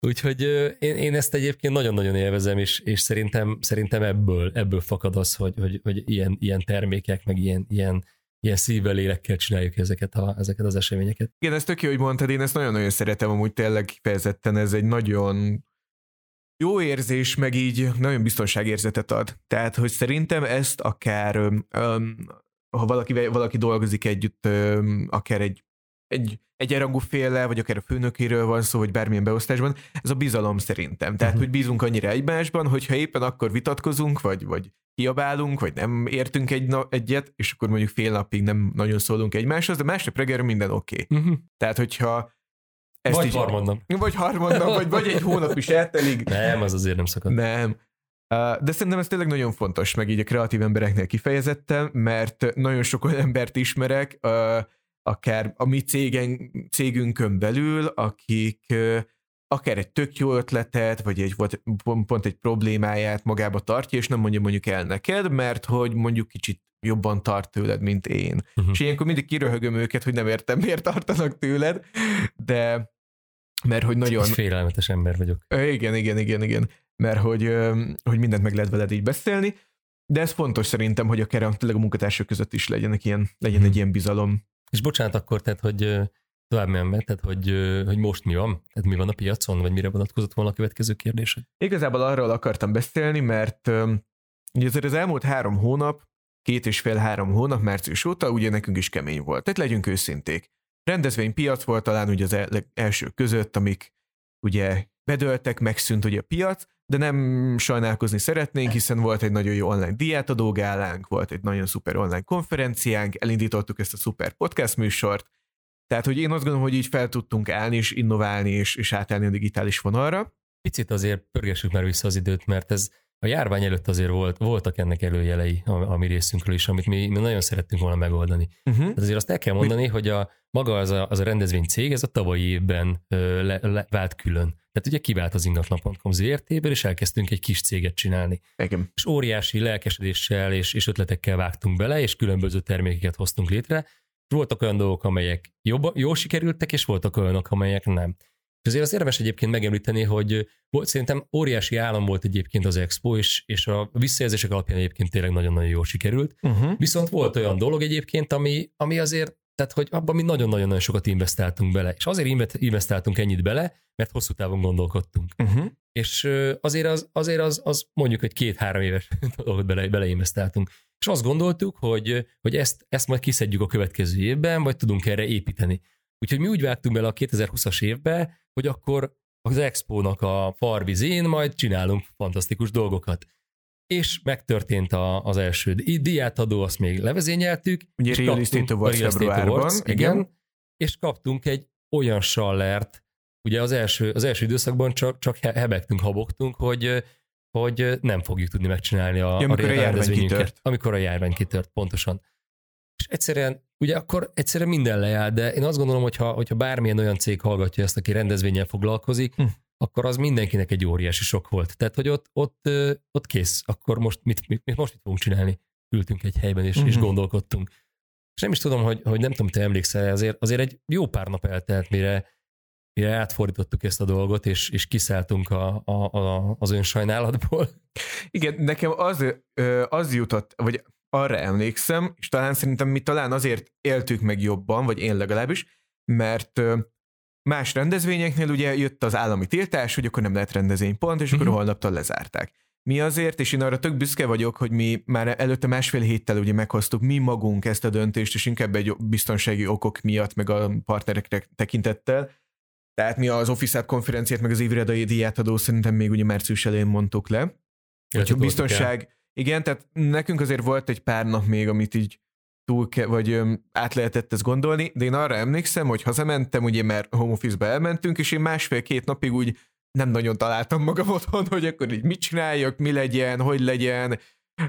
Úgyhogy én, én ezt egyébként nagyon-nagyon élvezem, és, és szerintem, szerintem ebből, ebből fakad az, hogy, hogy, hogy ilyen, ilyen termékek, meg ilyen, ilyen, ilyen szívvel, lélekkel csináljuk ezeket, a, ezeket az eseményeket. Igen, ez tök jó, hogy mondtad, én ezt nagyon-nagyon szeretem, amúgy tényleg kifejezetten ez egy nagyon jó érzés, meg így nagyon biztonságérzetet ad. Tehát, hogy szerintem ezt akár, um, ha valaki, valaki dolgozik együtt, um, akár egy egy egyenrangú féle, vagy akár a főnökéről van szó, vagy bármilyen beosztásban, ez a bizalom szerintem. Tehát, uh-huh. hogy bízunk annyira egymásban, hogyha éppen akkor vitatkozunk, vagy, vagy kiabálunk, vagy nem értünk egy na- egyet, és akkor mondjuk fél napig nem nagyon szólunk egymáshoz, de másnap reggel minden oké. Okay. Uh-huh. Tehát, hogyha ezt vagy harmadnap. Vagy harmadnap, vagy, vagy egy hónap is eltelik. Nem, az azért nem szakad. Nem. De szerintem ez tényleg nagyon fontos, meg így a kreatív embereknél kifejezetten, mert nagyon sok olyan embert ismerek, akár a mi cégen, cégünkön belül, akik akár egy tök jó ötletet, vagy egy, vagy pont egy problémáját magába tartja, és nem mondja mondjuk el neked, mert hogy mondjuk kicsit jobban tart tőled, mint én. Uh-huh. És ilyenkor mindig kiröhögöm őket, hogy nem értem, miért tartanak tőled, de mert hogy nagyon... Félelmetes ember vagyok. Igen, igen, igen, igen. Mert hogy, hogy mindent meg lehet veled így beszélni, de ez fontos szerintem, hogy akár a, a munkatársak között is legyenek ilyen, legyen uh-huh. egy ilyen bizalom. És bocsánat akkor, tehát, hogy tovább menve, tehát hogy, hogy most mi van? Tehát mi van a piacon, vagy mire vonatkozott volna a következő kérdésed? Igazából arról akartam beszélni, mert ugye azért az elmúlt három hónap, két és fél-három hónap március óta ugye nekünk is kemény volt. Tehát legyünk őszinték. Rendezvénypiac volt talán ugye az első között, amik ugye bedöltek, megszűnt ugye a piac, de nem sajnálkozni szeretnénk, hiszen volt egy nagyon jó online diátadógálánk, volt egy nagyon szuper online konferenciánk, elindítottuk ezt a szuper podcast műsort, tehát, hogy én azt gondolom, hogy így fel tudtunk állni, és innoválni, és, és átállni a digitális vonalra. Picit azért pörgessük már vissza az időt, mert ez a járvány előtt azért volt, voltak ennek előjelei a, a mi részünkről is, amit mi, mi nagyon szerettünk volna megoldani. Uh-huh. Azért azt el kell mondani, mi... hogy a maga az a, az a rendezvény cég, ez a tavalyi évben ö, le, le, vált külön. Tehát ugye kivált az ingatlan.com ZRT-ből, és elkezdtünk egy kis céget csinálni. Igen. És óriási lelkesedéssel és, és ötletekkel vágtunk bele, és különböző termékeket hoztunk létre, voltak olyan dolgok, amelyek jobb, jól sikerültek, és voltak olyanok, amelyek nem. És azért az érdemes egyébként megemlíteni, hogy volt, szerintem óriási állam volt egyébként az Expo, és, és a visszajelzések alapján egyébként tényleg nagyon-nagyon jól sikerült. Uh-huh. Viszont volt olyan dolog egyébként, ami, ami azért, tehát hogy abban mi nagyon-nagyon sokat investáltunk bele. És azért investáltunk ennyit bele, mert hosszú távon gondolkodtunk. Uh-huh. És azért az, azért az, az mondjuk, hogy két-három éves [laughs] dolgot bele, beleinvestáltunk és azt gondoltuk, hogy, hogy ezt, ezt majd kiszedjük a következő évben, vagy tudunk erre építeni. Úgyhogy mi úgy vágtunk bele a 2020-as évbe, hogy akkor az Expo-nak a farvizén majd csinálunk fantasztikus dolgokat. És megtörtént a, az első diátadó, azt még levezényeltük. Ugye és Real Estate Awards februárban. Igen, igen. És kaptunk egy olyan sallert, ugye az első, az első időszakban csak, csak hebegtünk, habogtunk, hogy hogy nem fogjuk tudni megcsinálni a, ja, amikor a, a járvány kitört. Amikor a járvány kitört, pontosan. És egyszerűen, ugye akkor egyszerűen minden leáll, de én azt gondolom, hogy ha, hogyha bármilyen olyan cég hallgatja ezt, aki rendezvényen foglalkozik, hm. Akkor az mindenkinek egy óriási sok volt. Tehát, hogy ott, ott, ott kész, akkor most mit, mit, mit, most mit fogunk csinálni? Ültünk egy helyben, és, uh-huh. és mhm. gondolkodtunk. És nem is tudom, hogy, hogy nem tudom, te emlékszel, azért, azért egy jó pár nap eltelt, mire mire átfordítottuk ezt a dolgot, és, és kiszálltunk a, a, a, az önsajnálatból. Igen, nekem az, az jutott, vagy arra emlékszem, és talán szerintem mi talán azért éltük meg jobban, vagy én legalábbis, mert más rendezvényeknél ugye jött az állami tiltás, hogy akkor nem lehet rendezvénypont, és akkor mm-hmm. holnaptól lezárták. Mi azért, és én arra tök büszke vagyok, hogy mi már előtte másfél héttel ugye meghoztuk mi magunk ezt a döntést, és inkább egy biztonsági okok miatt, meg a partnerekre tekintettel, tehát mi az Office App konferenciát, meg az évredai díjátadó szerintem még ugye március elején mondtuk le. Hogy a biztonság, igen, tehát nekünk azért volt egy pár nap még, amit így túl ke- vagy öm, át lehetett ezt gondolni, de én arra emlékszem, hogy hazamentem, ugye mert home office-be elmentünk, és én másfél-két napig úgy nem nagyon találtam magam otthon, hogy akkor így mit csináljak, mi legyen, hogy legyen,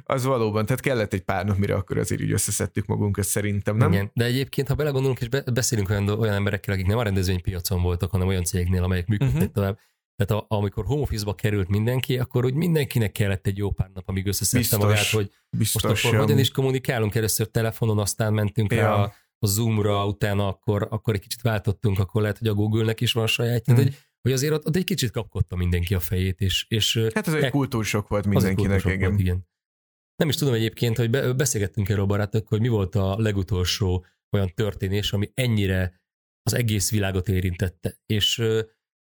az valóban, tehát kellett egy pár nap, mire akkor azért így összeszedtük magunkat szerintem, nem? Igen, de egyébként, ha belegondolunk és be, beszélünk olyan, olyan emberekkel, akik nem a rendezvénypiacon voltak, hanem olyan cégnél, amelyek működtek uh-huh. tovább, tehát a, amikor home office-ba került mindenki, akkor úgy mindenkinek kellett egy jó pár nap, amíg összeszedte biztos, magát, hogy biztos most akkor hogyan is kommunikálunk először telefonon, aztán mentünk ja. rá a, a Zoom-ra, utána akkor, akkor egy kicsit váltottunk, akkor lehet, hogy a Google-nek is van saját. Hmm. hogy, hogy azért ott, ott egy kicsit kapkodta mindenki a fejét. És, és hát ez egy kultúrsok volt mindenkinek, igen. Volt, igen. Nem is tudom egyébként, hogy beszélgettünk erről barátok, hogy mi volt a legutolsó olyan történés, ami ennyire az egész világot érintette. És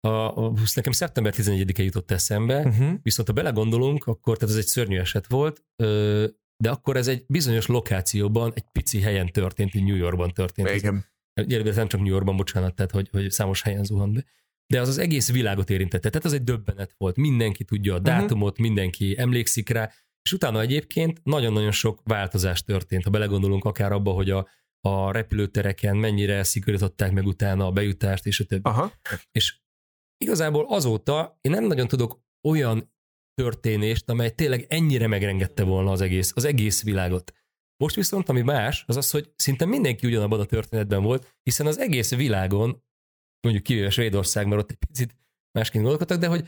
a, a, nekem szeptember 11-e jutott eszembe, uh-huh. viszont ha belegondolunk, akkor tehát ez egy szörnyű eset volt, de akkor ez egy bizonyos lokációban, egy pici helyen történt, New Yorkban történt. Igen. Ez, nem csak New Yorkban, bocsánat, tehát hogy, hogy számos helyen zuhant be. De az az egész világot érintette. Tehát ez egy döbbenet volt. Mindenki tudja a mhm. dátumot, uh-huh. mindenki emlékszik rá, és utána egyébként nagyon-nagyon sok változás történt, ha belegondolunk akár abba, hogy a, a repülőtereken mennyire szigorították meg utána a bejutást, és a többi. Aha. És igazából azóta én nem nagyon tudok olyan történést, amely tényleg ennyire megrengette volna az egész, az egész világot. Most viszont, ami más, az az, hogy szinte mindenki ugyanabban a történetben volt, hiszen az egész világon, mondjuk kivéve Svédország, mert ott egy picit másként gondolkodtak, de hogy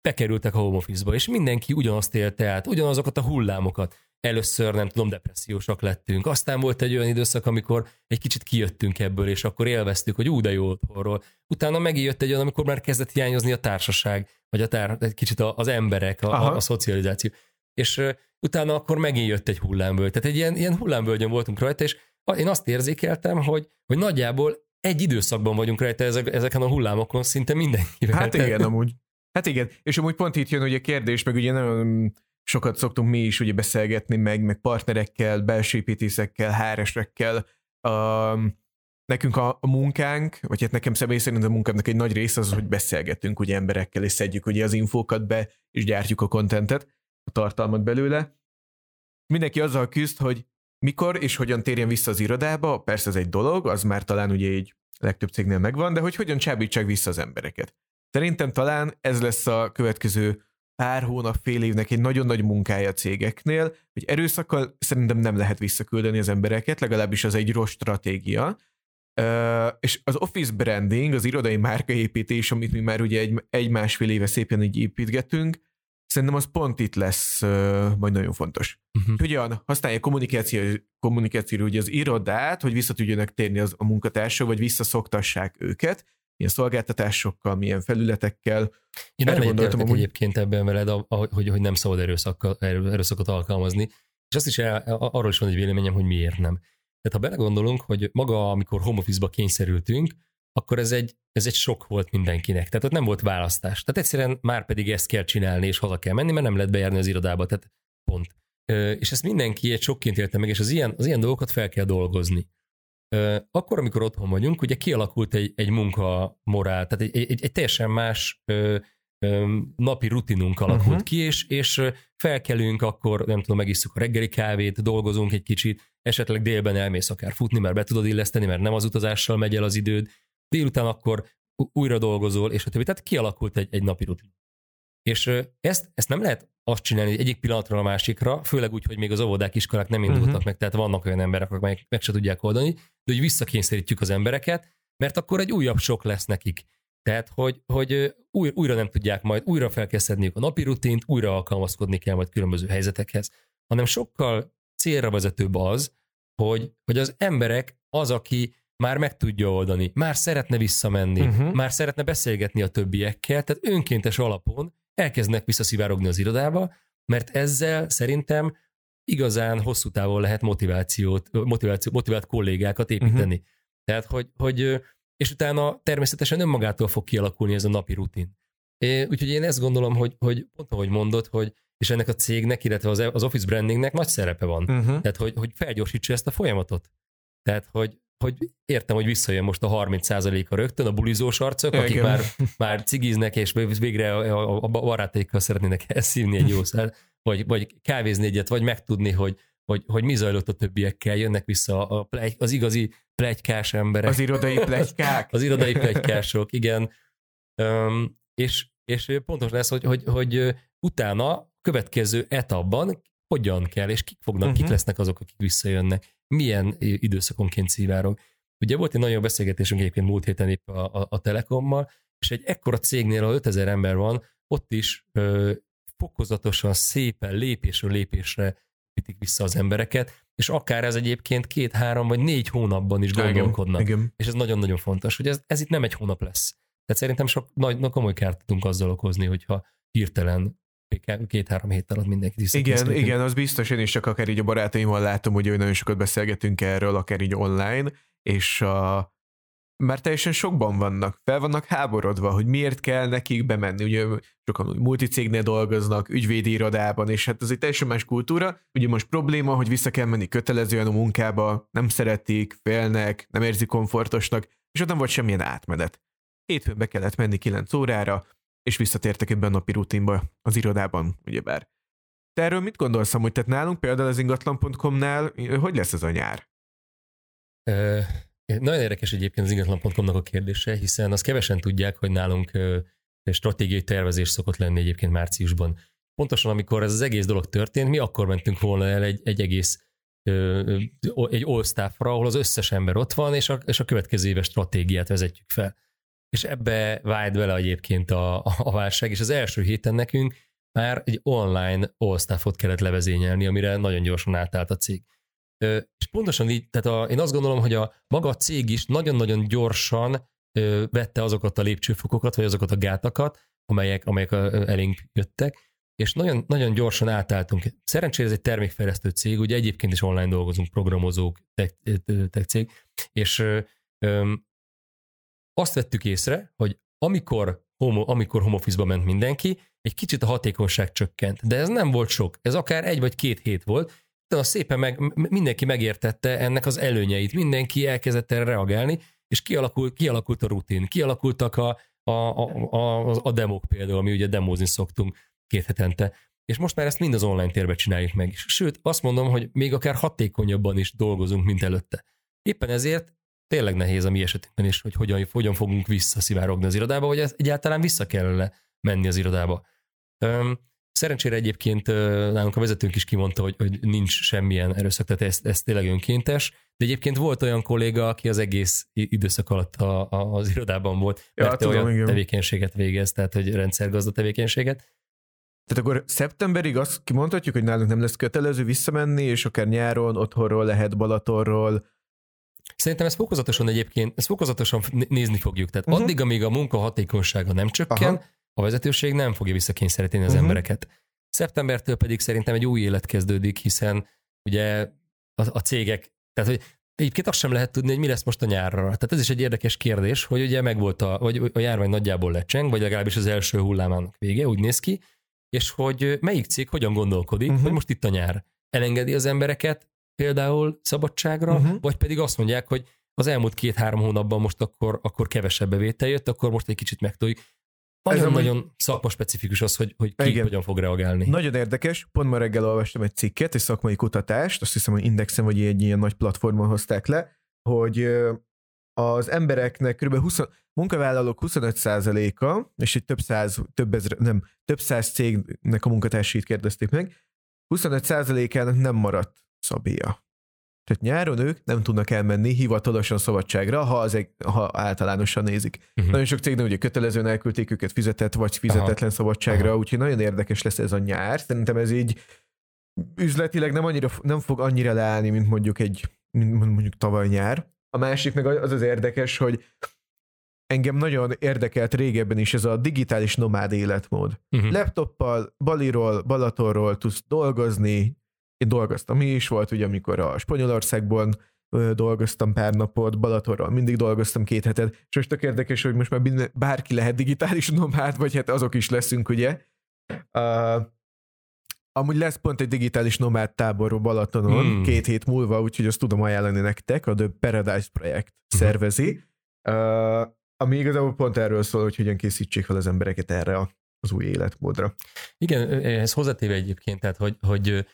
bekerültek a home office-ba, és mindenki ugyanazt élte át, ugyanazokat a hullámokat. Először, nem tudom, depressziósak lettünk. Aztán volt egy olyan időszak, amikor egy kicsit kijöttünk ebből, és akkor élveztük, hogy ú, de jó otthonról. Utána megjött egy olyan, amikor már kezdett hiányozni a társaság, vagy a tár, egy kicsit az emberek, a, a, a szocializáció. És utána akkor megint jött egy hullámvölgy. Tehát egy ilyen, ilyen hullámvölgyön voltunk rajta, és én azt érzékeltem, hogy, hogy nagyjából egy időszakban vagyunk rajta ezek, ezeken a hullámokon szinte mindenkivel. Hát igen, amúgy. Hát igen, és amúgy pont itt jön ugye kérdés, meg ugye nagyon sokat szoktunk mi is ugye beszélgetni meg, meg partnerekkel, belső építészekkel, háresekkel. Um, nekünk a, a munkánk, vagy hát nekem személy szerint a munkámnak egy nagy része az, hogy beszélgetünk ugye emberekkel, és szedjük ugye az infókat be, és gyártjuk a kontentet, a tartalmat belőle. Mindenki azzal küzd, hogy mikor és hogyan térjen vissza az irodába, persze ez egy dolog, az már talán ugye így legtöbb cégnél megvan, de hogy hogyan csábítsák vissza az embereket. Szerintem talán ez lesz a következő pár hónap, fél évnek egy nagyon nagy munkája a cégeknél, hogy erőszakkal szerintem nem lehet visszaküldeni az embereket, legalábbis az egy rossz stratégia. Uh, és az office branding, az irodai márkaépítés, amit mi már ugye egy, egy másfél éve szépen így építgetünk, szerintem az pont itt lesz uh, majd nagyon fontos. Uh-huh. Hogyan használja kommunikáció, kommunikációra ugye az irodát, hogy vissza tudjanak térni az, a munkatársak, vagy visszaszoktassák őket, milyen szolgáltatásokkal, milyen felületekkel. Én nem gondoltam amúgy... egyébként ebben veled, hogy, hogy nem szabad erőszakkal, erőszakot alkalmazni, és azt is el, arról is van egy véleményem, hogy miért nem. Tehát ha belegondolunk, hogy maga, amikor home office-ba kényszerültünk, akkor ez egy, ez egy sok volt mindenkinek. Tehát ott nem volt választás. Tehát egyszerűen már pedig ezt kell csinálni, és haza kell menni, mert nem lehet bejárni az irodába. Tehát pont. És ezt mindenki egy sokként élte meg, és az ilyen, az ilyen dolgokat fel kell dolgozni akkor, amikor otthon vagyunk, ugye kialakult egy, egy munkamorál, tehát egy, egy, egy teljesen más ö, ö, napi rutinunk alakult uh-huh. ki, és, és felkelünk, akkor nem tudom, megisszuk a reggeli kávét, dolgozunk egy kicsit, esetleg délben elmész akár futni, mert be tudod illeszteni, mert nem az utazással megy el az időd, délután akkor újra dolgozol, és a többi. Tehát kialakult egy, egy napi rutin. És ezt, ezt nem lehet azt csinálni hogy egyik pillanatra a másikra, főleg úgy, hogy még az óvodák, iskolák nem indultak uh-huh. meg, tehát vannak olyan emberek, akik meg, meg se tudják oldani, de hogy visszakényszerítjük az embereket, mert akkor egy újabb sok lesz nekik. Tehát, hogy, hogy új, újra nem tudják majd, újra fel kell szedniük a napi rutint, újra alkalmazkodni kell majd különböző helyzetekhez, hanem sokkal célra vezetőbb az, hogy, hogy az emberek az, aki már meg tudja oldani, már szeretne visszamenni, uh-huh. már szeretne beszélgetni a többiekkel, tehát önkéntes alapon elkezdenek visszaszivárogni az irodába, mert ezzel szerintem igazán hosszú távon lehet motivációt, motiváció, motivált kollégákat építeni. Uh-huh. Tehát, hogy, hogy, és utána természetesen önmagától fog kialakulni ez a napi rutin. É, úgyhogy én ezt gondolom, hogy, hogy pont ahogy mondod, hogy és ennek a cégnek, illetve az, az office brandingnek nagy szerepe van. Uh-huh. Tehát, hogy, hogy felgyorsítsa ezt a folyamatot. Tehát, hogy, hogy értem, hogy visszajön most a 30%-a rögtön, a bulizós arcok, akik Igen. már, már cigiznek, és végre a, a barátaikkal szeretnének elszívni egy jó szál, vagy, vagy kávézni egyet, vagy megtudni, hogy, hogy, hogy mi zajlott a többiekkel, jönnek vissza a plegy, az igazi plegykás emberek. Az irodai plegykák? az irodai plegykások, igen. Um, és, és pontos lesz, hogy, hogy, hogy utána következő etapban hogyan kell, és kik fognak, uh-huh. kik mhm. lesznek azok, akik visszajönnek milyen időszakonként szivárog. Ugye volt egy nagyon beszélgetésünk egyébként múlt héten épp a, a, a Telekommal, és egy ekkora cégnél, ahol 5000 ember van, ott is ö, fokozatosan, szépen, lépésről lépésre vitik vissza az embereket, és akár ez egyébként két-három vagy négy hónapban is gondolkodnak. Igen, igen. És ez nagyon-nagyon fontos, hogy ez, ez itt nem egy hónap lesz. Tehát szerintem sok nagy, nagy komoly kárt tudunk azzal okozni, hogyha hirtelen két-három hét alatt mindenki Igen, igen, az biztos, én is csak akár így a barátaimmal látom, hogy nagyon sokat beszélgetünk erről, akár így online, és a, már teljesen sokban vannak, fel vannak háborodva, hogy miért kell nekik bemenni. Ugye sokan multicégnél dolgoznak, ügyvédi irodában, és hát ez egy teljesen más kultúra. Ugye most probléma, hogy vissza kell menni kötelezően a munkába, nem szeretik, félnek, nem érzik komfortosnak, és ott nem volt semmilyen átmenet. Hétfőn be kellett menni 9 órára, és visszatértek ebben a napi rutinba az irodában, ugyebár. Te erről mit gondolsz hogy tehát nálunk például az ingatlan.com-nál, hogy lesz ez a nyár? Ö, nagyon érdekes egyébként az ingatlan.com-nak a kérdése, hiszen azt kevesen tudják, hogy nálunk ö, stratégiai tervezés szokott lenni egyébként márciusban. pontosan amikor ez az egész dolog történt, mi akkor mentünk volna el egy, egy egész egy all ahol az összes ember ott van, és a, és a következő éves stratégiát vezetjük fel. És ebbe vált bele egyébként a, a válság, és az első héten nekünk már egy online all kellett levezényelni, amire nagyon gyorsan átállt a cég. És pontosan így, tehát a, én azt gondolom, hogy a maga a cég is nagyon-nagyon gyorsan vette azokat a lépcsőfokokat, vagy azokat a gátakat, amelyek, amelyek elénk jöttek, és nagyon, nagyon gyorsan átálltunk. Szerencsére ez egy termékfejlesztő cég, ugye egyébként is online dolgozunk, programozók, tech, tech cég, és ö, azt vettük észre, hogy amikor homo, amikor home office-ba ment mindenki, egy kicsit a hatékonyság csökkent, de ez nem volt sok, ez akár egy vagy két hét volt, de szépen meg, mindenki megértette ennek az előnyeit, mindenki elkezdett erre reagálni, és kialakult, kialakult a rutin, kialakultak a, a, a, a, a demók például, ami ugye demózni szoktunk két hetente, és most már ezt mind az online térben csináljuk meg. Sőt, azt mondom, hogy még akár hatékonyabban is dolgozunk, mint előtte. Éppen ezért tényleg nehéz a mi esetünkben is, hogy hogyan, hogyan fogunk visszaszivárogni az irodába, vagy egyáltalán vissza kell menni az irodába. Szerencsére egyébként nálunk a vezetőnk is kimondta, hogy, hogy nincs semmilyen erőszak, tehát ez, ez tényleg önkéntes, de egyébként volt olyan kolléga, aki az egész időszak alatt a, a, az irodában volt, ja, mert tudom, olyan igen. tevékenységet végez, tehát hogy rendszergazda tevékenységet. Tehát akkor szeptemberig azt kimondhatjuk, hogy nálunk nem lesz kötelező visszamenni, és akár nyáron otthonról lehet Balatorról. Szerintem ez fokozatosan egyébként, ezt fokozatosan nézni fogjuk. Tehát uh-huh. addig, amíg a munka hatékonysága nem csökken, Aha a vezetőség nem fogja visszakényszeríteni az uh-huh. embereket. Szeptembertől pedig szerintem egy új élet kezdődik, hiszen ugye a, a cégek, tehát hogy egyébként azt sem lehet tudni, hogy mi lesz most a nyárra. Tehát ez is egy érdekes kérdés, hogy ugye megvolt a, vagy a járvány nagyjából lecseng, vagy legalábbis az első hullámának vége, úgy néz ki, és hogy melyik cég hogyan gondolkodik, uh-huh. hogy most itt a nyár. Elengedi az embereket például szabadságra, uh-huh. vagy pedig azt mondják, hogy az elmúlt két-három hónapban most akkor, akkor kevesebb bevétel jött, akkor most egy kicsit megtoljuk. Nagyon-nagyon szakma specifikus az, hogy, hogy ki Igen. hogyan fog reagálni. Nagyon érdekes, pont ma reggel olvastam egy cikket, egy szakmai kutatást, azt hiszem, hogy Indexen vagy egy ilyen nagy platformon hozták le, hogy az embereknek kb. 20, munkavállalók 25%-a, és egy több száz, több ezer, nem, több száz cégnek a munkatársait kérdezték meg, 25%-ának nem maradt szabélya. Tehát nyáron ők nem tudnak elmenni hivatalosan szabadságra, ha, az egy, ha általánosan nézik. Uh-huh. Nagyon sok cégnél ugye kötelezően elküldték őket fizetett vagy fizetetlen Aha. szabadságra, Aha. úgyhogy nagyon érdekes lesz ez a nyár. Szerintem ez így üzletileg nem, annyira, nem fog annyira leállni, mint mondjuk egy mint mondjuk tavaly nyár. A másik meg az az érdekes, hogy engem nagyon érdekelt régebben is ez a digitális nomád életmód. Uh-huh. Laptoppal, Baliról, Balatorról tudsz dolgozni, én dolgoztam, mi is volt, ugye, amikor a Spanyolországban dolgoztam pár napot, Balatorral mindig dolgoztam két hetet, és most tök érdekes, hogy most már bárki lehet digitális nomád, vagy hát azok is leszünk, ugye. Uh, amúgy lesz pont egy digitális nomád tábor Balatonon hmm. két hét múlva, úgyhogy azt tudom ajánlani nektek, a The Paradise projekt uh-huh. szervezi, uh, ami igazából pont erről szól, hogy hogyan készítsék fel az embereket erre az új életmódra. Igen, ez hozzátéve egyébként, tehát hogy, hogy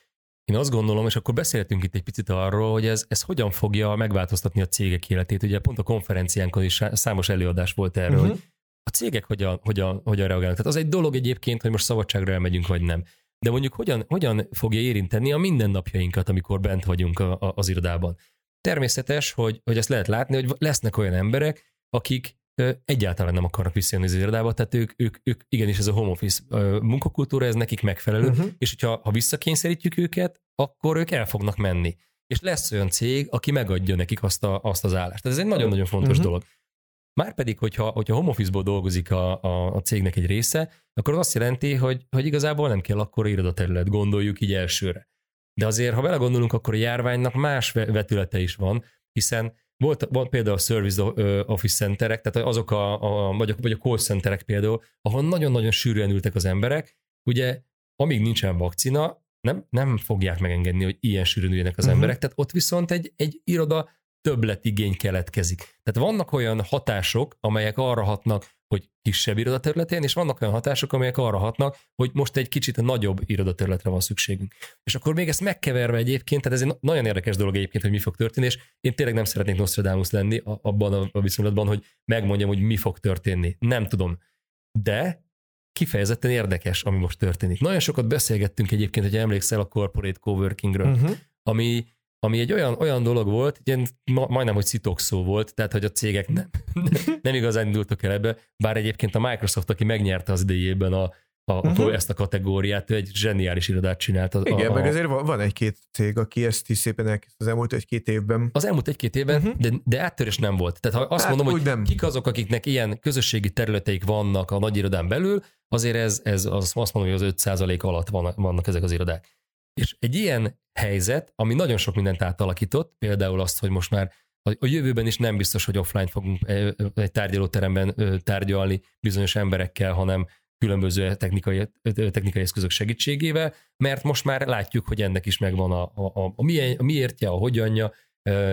én azt gondolom, és akkor beszéltünk itt egy picit arról, hogy ez, ez hogyan fogja megváltoztatni a cégek életét. Ugye pont a konferenciánkon is számos előadás volt erről, uh-huh. hogy a cégek hogyan, hogyan, hogyan reagálnak. Tehát az egy dolog egyébként, hogy most szabadságra elmegyünk, vagy nem. De mondjuk hogyan, hogyan fogja érinteni a mindennapjainkat, amikor bent vagyunk a, a, az irodában. Természetes, hogy, hogy ezt lehet látni, hogy lesznek olyan emberek, akik egyáltalán nem akarnak visszajönni az irodába, tehát ők, ők, ők igenis ez a home office munkakultúra, ez nekik megfelelő, uh-huh. és hogyha ha visszakényszerítjük őket, akkor ők el fognak menni. És lesz olyan cég, aki megadja nekik azt, a, azt az állást. Ez egy nagyon-nagyon fontos uh-huh. dolog. Márpedig, hogyha, hogyha home office-ból dolgozik a, a, a cégnek egy része, akkor az azt jelenti, hogy, hogy igazából nem kell akkor irodaterület, gondoljuk így elsőre. De azért, ha belegondolunk, akkor a járványnak más vetülete is van, hiszen volt, volt például a service office centerek, tehát azok a, a vagy, a, vagy a call centerek például, ahol nagyon-nagyon sűrűen ültek az emberek, ugye amíg nincsen vakcina, nem, nem fogják megengedni, hogy ilyen sűrűn üljenek az uh-huh. emberek, tehát ott viszont egy, egy iroda többletigény keletkezik. Tehát vannak olyan hatások, amelyek arra hatnak, hogy kisebb irodaterületén, és vannak olyan hatások, amelyek arra hatnak, hogy most egy kicsit nagyobb irodaterületre van szükségünk. És akkor még ezt megkeverve egyébként, tehát ez egy nagyon érdekes dolog egyébként, hogy mi fog történni, és én tényleg nem szeretnék Nostradamus lenni abban a viszonylatban, hogy megmondjam, hogy mi fog történni. Nem tudom. De kifejezetten érdekes, ami most történik. Nagyon sokat beszélgettünk egyébként, hogy emlékszel a corporate coworkingről, uh-huh. ami, ami egy olyan, olyan dolog volt, ilyen majdnem, hogy szó volt, tehát hogy a cégek nem, nem igazán indultak el ebbe, bár egyébként a Microsoft, aki megnyerte az idejében a, a, uh-huh. ezt a kategóriát, ő egy zseniális irodát csinált. A, Igen, a, meg azért van, van egy-két cég, aki ezt is szépen elkezd az elmúlt egy-két évben. Az elmúlt egy-két évben, uh-huh. de, de áttörés nem volt. Tehát ha azt hát, mondom, hogy nem. kik azok, akiknek ilyen közösségi területeik vannak a nagy irodán belül, azért ez, ez az, azt mondom, hogy az 5% alatt van, vannak ezek az irodák. És egy ilyen helyzet, ami nagyon sok mindent átalakított, például azt, hogy most már a jövőben is nem biztos, hogy offline fogunk egy tárgyalóteremben tárgyalni bizonyos emberekkel, hanem különböző technikai, technikai eszközök segítségével, mert most már látjuk, hogy ennek is megvan a, a, a, milyen, a miértje, a hogyanja,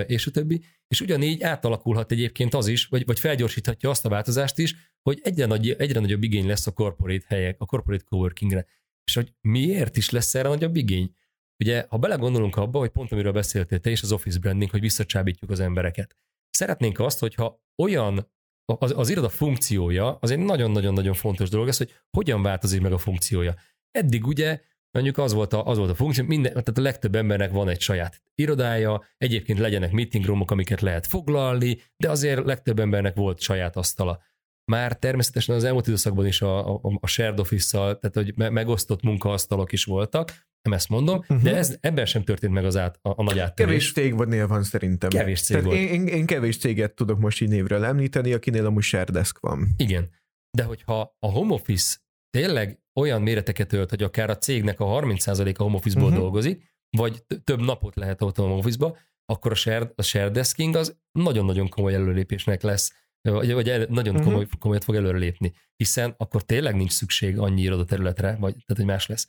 és a többi. És ugyanígy átalakulhat egyébként az is, vagy, vagy felgyorsíthatja azt a változást is, hogy egyre, nagy, egyre nagyobb igény lesz a corporate helyek, a corporate coworkingre. És hogy miért is lesz erre nagyobb igény? Ugye, ha belegondolunk abba, hogy pont amiről beszéltél te is, az office branding, hogy visszacsábítjuk az embereket. Szeretnénk azt, hogyha olyan az, az iroda funkciója az egy nagyon-nagyon-nagyon fontos dolog, ez, hogy hogyan változik meg a funkciója. Eddig ugye mondjuk az volt a, az volt a funkció, minden, tehát a legtöbb embernek van egy saját irodája, egyébként legyenek meeting roomok, amiket lehet foglalni, de azért legtöbb embernek volt saját asztala. Már természetesen az elmúlt időszakban is a, a, a shared office-szal, tehát hogy megosztott munkaasztalok is voltak, nem ezt mondom, uh-huh. de ez, ebben sem történt meg az át, a, a nagy áttörés. Kevés cég van, van szerintem. Kevés cég Tehát volt. Én, én, kevés céget tudok most így névről említeni, akinél amúgy Sherdesk van. Igen, de hogyha a home office tényleg olyan méreteket ölt, hogy akár a cégnek a 30%-a home office-ból uh-huh. dolgozik, vagy több napot lehet ott a home office-ba, akkor a shared, a shared desking az nagyon-nagyon komoly előrelépésnek lesz, vagy, vagy el, nagyon uh-huh. komoly, komolyat fog előrelépni, hiszen akkor tényleg nincs szükség annyi irodaterületre, vagy tehát, hogy más lesz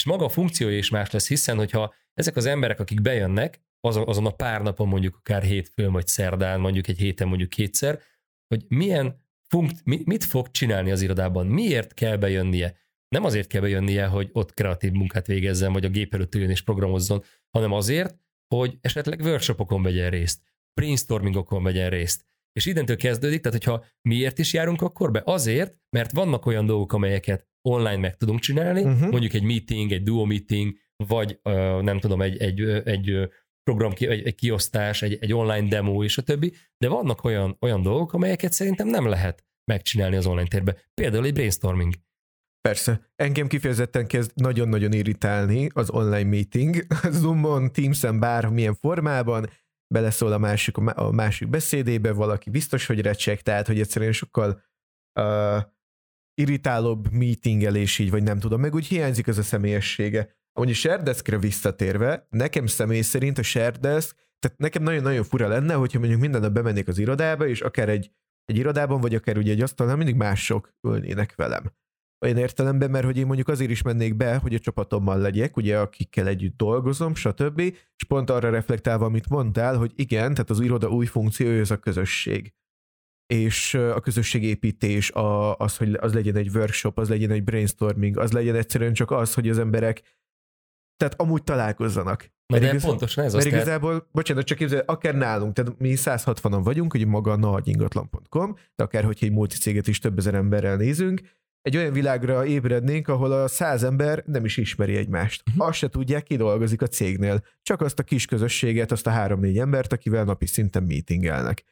és maga a funkciója is más lesz, hiszen hogyha ezek az emberek, akik bejönnek, azon, azon a pár napon mondjuk akár hétfőn vagy szerdán, mondjuk egy héten mondjuk kétszer, hogy milyen funkt, mit fog csinálni az irodában, miért kell bejönnie. Nem azért kell bejönnie, hogy ott kreatív munkát végezzen, vagy a gép előtt üljön és programozzon, hanem azért, hogy esetleg workshopokon vegyen részt, brainstormingokon vegyen részt. És identől kezdődik, tehát hogyha miért is járunk akkor be? Azért, mert vannak olyan dolgok, amelyeket online meg tudunk csinálni, uh-huh. mondjuk egy meeting, egy duo meeting, vagy uh, nem tudom, egy, egy, egy program, egy, egy kiosztás, egy, egy online demo és a többi, de vannak olyan, olyan dolgok, amelyeket szerintem nem lehet megcsinálni az online térbe. Például egy brainstorming. Persze. Engem kifejezetten kezd nagyon-nagyon irritálni az online meeting. [laughs] Zoomon, Teams-en, bármilyen formában beleszól a másik, a másik beszédébe, valaki biztos, hogy recsek, tehát hogy egyszerűen sokkal uh, irritálóbb meetingelés így, vagy nem tudom, meg úgy hiányzik az a személyessége. Amúgy a Shardeskre visszatérve, nekem személy szerint a Shardesk, tehát nekem nagyon-nagyon fura lenne, hogyha mondjuk minden nap bemennék az irodába, és akár egy, egy irodában, vagy akár ugye egy asztalnál mindig mások ülnének velem. Olyan értelemben, mert hogy én mondjuk azért is mennék be, hogy a csapatommal legyek, ugye akikkel együtt dolgozom, stb. És pont arra reflektálva, amit mondtál, hogy igen, tehát az iroda új funkciója, ez a közösség és a közösségépítés, a, az, hogy az legyen egy workshop, az legyen egy brainstorming, az legyen egyszerűen csak az, hogy az emberek tehát amúgy találkozzanak. Na de igaz, pontosan ez az. Mert igazából, bocsánat, csak képzel, akár nálunk, tehát mi 160-an vagyunk, hogy maga a nagyingatlan.com, de akár, hogyha egy multicéget is több ezer emberrel nézünk, egy olyan világra ébrednénk, ahol a száz ember nem is ismeri egymást. Uh-huh. Azt se tudják, ki dolgozik a cégnél. Csak azt a kis közösséget, azt a három-négy embert, akivel napi szinten meetingelnek.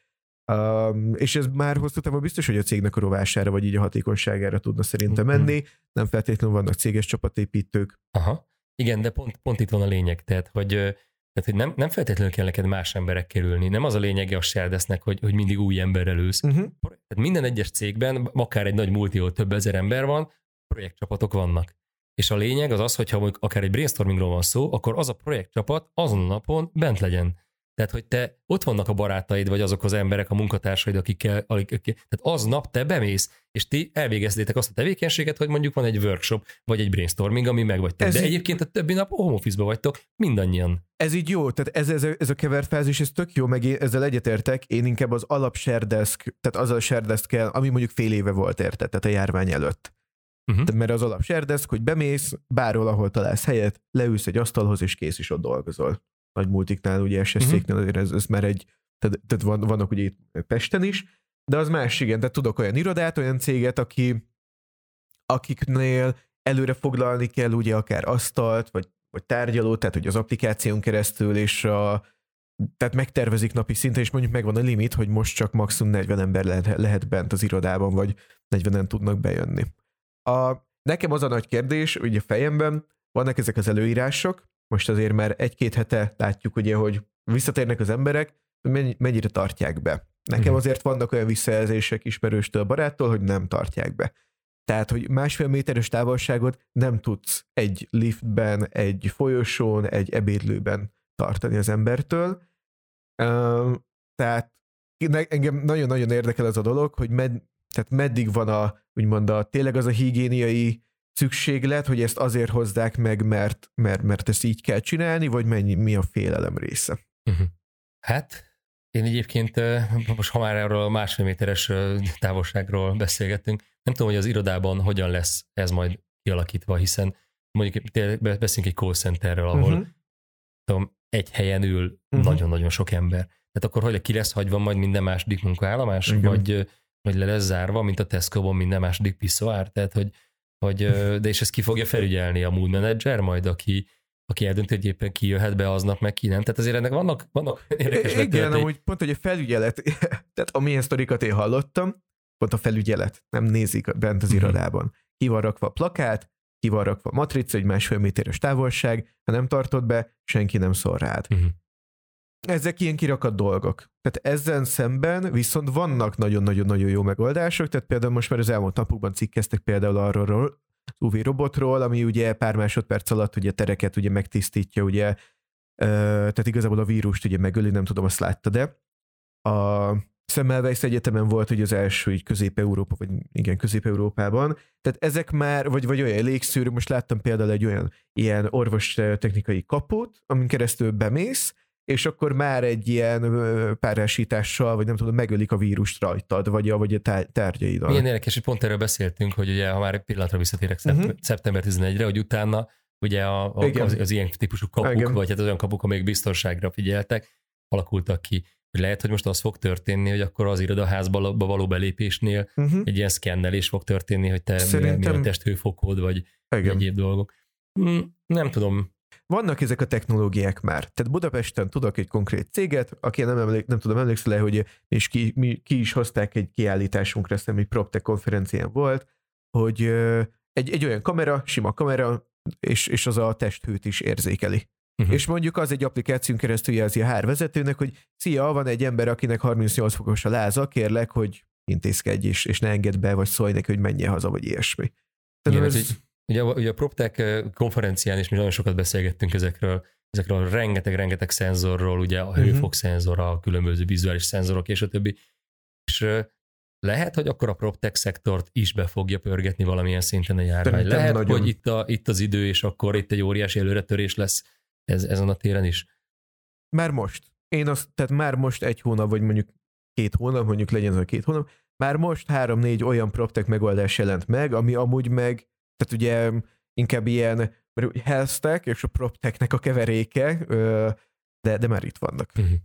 Um, és ez már hosszú távon biztos, hogy a cégnek a rovására, vagy így a hatékonyságára tudna szerintem mhm. menni. Nem feltétlenül vannak céges csapatépítők. Aha. Igen, de pont, pont itt van a lényeg, tehát hogy, tehát, hogy nem, nem feltétlenül kell neked más emberek kerülni. Nem az a lényege a Shardesznek, hogy, hogy mindig új emberrel ülsz. Uh-huh. Tehát minden egyes cégben, akár egy nagy multi, ahol több ezer ember van, projektcsapatok vannak. És a lényeg az az, hogyha akár egy brainstormingról van szó, akkor az a projektcsapat azon a napon bent legyen. Tehát, hogy te ott vannak a barátaid, vagy azok az emberek, a munkatársaid, akikkel, akik, tehát aznap te bemész, és ti elvégeztétek azt a tevékenységet, hogy mondjuk van egy workshop, vagy egy brainstorming, ami meg vagytok. Ez De így... egyébként a többi nap home office vagytok, mindannyian. Ez így jó, tehát ez, ez, ez a kevert fázis, ez tök jó, meg én ezzel egyetértek, én inkább az alap sherdesk, tehát az a sherdesk kell, ami mondjuk fél éve volt érte, tehát a járvány előtt. Uh-huh. Mert az alap sherdesk, hogy bemész, bárhol, ahol találsz helyet, leülsz egy asztalhoz, és kész is ott dolgozol nagy multiknál, ugye SS-széknél uh-huh. ez, ez már egy, tehát, tehát van, vannak ugye itt Pesten is, de az más, igen, tehát tudok olyan irodát, olyan céget, aki akiknél előre foglalni kell ugye akár asztalt, vagy, vagy tárgyalót, tehát hogy az applikáción keresztül, és a, tehát megtervezik napi szinten, és mondjuk megvan a limit, hogy most csak maximum 40 ember lehet, lehet bent az irodában, vagy 40-en tudnak bejönni. A, nekem az a nagy kérdés, ugye a fejemben, vannak ezek az előírások, most azért már egy-két hete látjuk ugye, hogy visszatérnek az emberek, mennyire tartják be. Nekem mhm. azért vannak olyan visszajelzések ismerőstől, baráttól, hogy nem tartják be. Tehát, hogy másfél méteres távolságot nem tudsz egy liftben, egy folyosón, egy ebédlőben tartani az embertől. Tehát engem nagyon-nagyon érdekel ez a dolog, hogy med, tehát meddig van a, úgymond a, tényleg az a higiéniai szükséglet, hogy ezt azért hozzák meg, mert, mert, mert ezt így kell csinálni, vagy mennyi, mi a félelem része? Uh-huh. Hát, én egyébként most ha már erről a másfél méteres távolságról beszélgettünk, nem tudom, hogy az irodában hogyan lesz ez majd kialakítva, hiszen mondjuk beszélünk egy call centerről, ahol uh-huh. tudom, egy helyen ül uh-huh. nagyon-nagyon sok ember. Tehát akkor hogy ki lesz hagyva majd minden második munkaállomás, Igen. vagy, vagy le lesz zárva, mint a Tesco-ban minden második piszoár? Tehát, hogy, hogy de és ezt ki fogja felügyelni a mood manager majd, aki, aki eldönti, hogy éppen ki jöhet be aznap, meg ki nem. Tehát azért ennek vannak, vannak érdekes Igen, amúgy pont, hogy a felügyelet, [laughs] tehát amilyen sztorikat én hallottam, pont a felügyelet nem nézik bent az mhm. irodában. Ki van rakva a plakát, ki van rakva a matrica, egy másfél méteres távolság, ha nem tartod be, senki nem szól rád. Uh-huh. Ezek ilyen kirakat dolgok. Tehát ezzel szemben viszont vannak nagyon-nagyon-nagyon jó megoldások, tehát például most már az elmúlt napokban cikkeztek például arról, UV robotról, ami ugye pár másodperc alatt ugye tereket ugye megtisztítja, ugye, tehát igazából a vírust ugye megöli, nem tudom, azt látta, de a Semmelweis Egyetemen volt hogy az első így Közép-Európa, vagy igen, Közép-Európában. Tehát ezek már, vagy, vagy olyan légszűrő, most láttam például egy olyan ilyen orvos technikai kaput, amin keresztül bemész, és akkor már egy ilyen párásítással, vagy nem tudom, megölik a vírust rajtad, vagy a, vagy a tárgyaidon. Milyen érdekes, hogy pont erről beszéltünk, hogy ugye, ha már egy pillanatra visszatérek uh-huh. szeptember 11-re, hogy utána ugye a, a, az, az, ilyen típusú kapuk, Igen. vagy hát az olyan kapuk, amelyek biztonságra figyeltek, alakultak ki. Hogy lehet, hogy most az fog történni, hogy akkor az irodaházba való belépésnél uh-huh. egy ilyen szkennelés fog történni, hogy te Szerintem... mi a testhőfokod, vagy Igen. egyéb dolgok. Hm, nem tudom, vannak ezek a technológiák már. Tehát Budapesten tudok egy konkrét céget, aki nem, emlék, nem tudom, emlékszel le, hogy és ki, mi, ki is hozták egy kiállításunkra, azt egy PropTech konferencián volt, hogy egy, egy olyan kamera, sima kamera, és, és az a testhőt is érzékeli. Uh-huh. És mondjuk az egy applikáción keresztül jelzi a hárvezetőnek, hogy szia, van egy ember, akinek 38 fokos a láza, kérlek, hogy intézkedj is, és ne engedd be, vagy szólj neki, hogy menjen haza, vagy ilyesmi. Igen, ez, ez, Ugye, ugye a PropTech eh, konferencián is mi nagyon sokat beszélgettünk ezekről, ezekről a rengeteg-rengeteg szenzorról, ugye a hőfok szenzora, a különböző vizuális szenzorok és a többi. És eh, lehet, hogy akkor a PropTech szektort is be fogja pörgetni valamilyen szinten a járvány. Lehet, nagyon. hogy itt, a, itt az idő, és akkor itt egy óriási előretörés lesz ez, ezen a téren is. Már most. Én azt, tehát már most egy hónap, vagy mondjuk két hónap, mondjuk legyen az a két hónap, már most három-négy olyan PropTech megoldás jelent meg, ami amúgy meg tehát ugye inkább ilyen health tech és a proptechnek a keveréke, de, de már itt vannak. Uh-huh.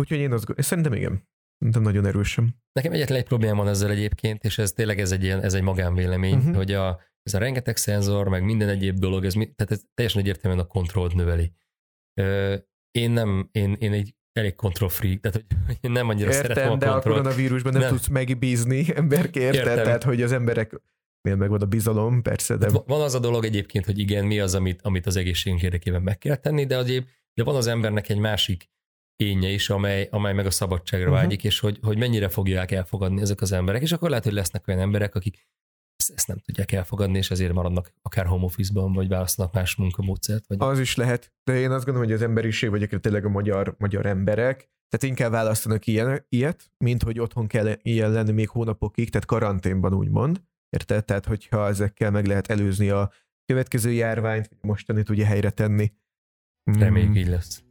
Úgyhogy én azt szerintem igen. Szerintem nagyon erősen. Nekem egyetlen egy probléma van ezzel egyébként, és ez tényleg ez egy, ilyen, ez egy magánvélemény, uh-huh. hogy a, ez a rengeteg szenzor, meg minden egyéb dolog, ez, tehát ez teljesen egyértelműen a kontrollt növeli. Én nem, én, én egy elég control freak, tehát hogy én nem annyira Értem, szeretem a de kontrollt. a koronavírusban nem, nem tudsz megbízni emberkért, tehát hogy az emberek meg van a bizalom, persze. De... Van az a dolog egyébként, hogy igen, mi az, amit, amit az egészségünk érdekében meg kell tenni, de azért de van az embernek egy másik énje is, amely, amely meg a szabadságra uh-huh. vágyik, és hogy, hogy mennyire fogják elfogadni ezek az emberek, és akkor lehet, hogy lesznek olyan emberek, akik ezt, ezt nem tudják elfogadni, és ezért maradnak akár home office-ban, vagy választanak más munkamódszert. Vagy... Az is lehet, de én azt gondolom, hogy az emberiség, vagy tényleg a magyar, magyar emberek, tehát inkább választanak ilyen, ilyet, mint hogy otthon kell ilyen lenni még hónapokig, tehát karanténban úgymond, Érted? Tehát, hogyha ezekkel meg lehet előzni a következő járványt, vagy mostanit ugye helyre tenni. Reméljük mm. így lesz.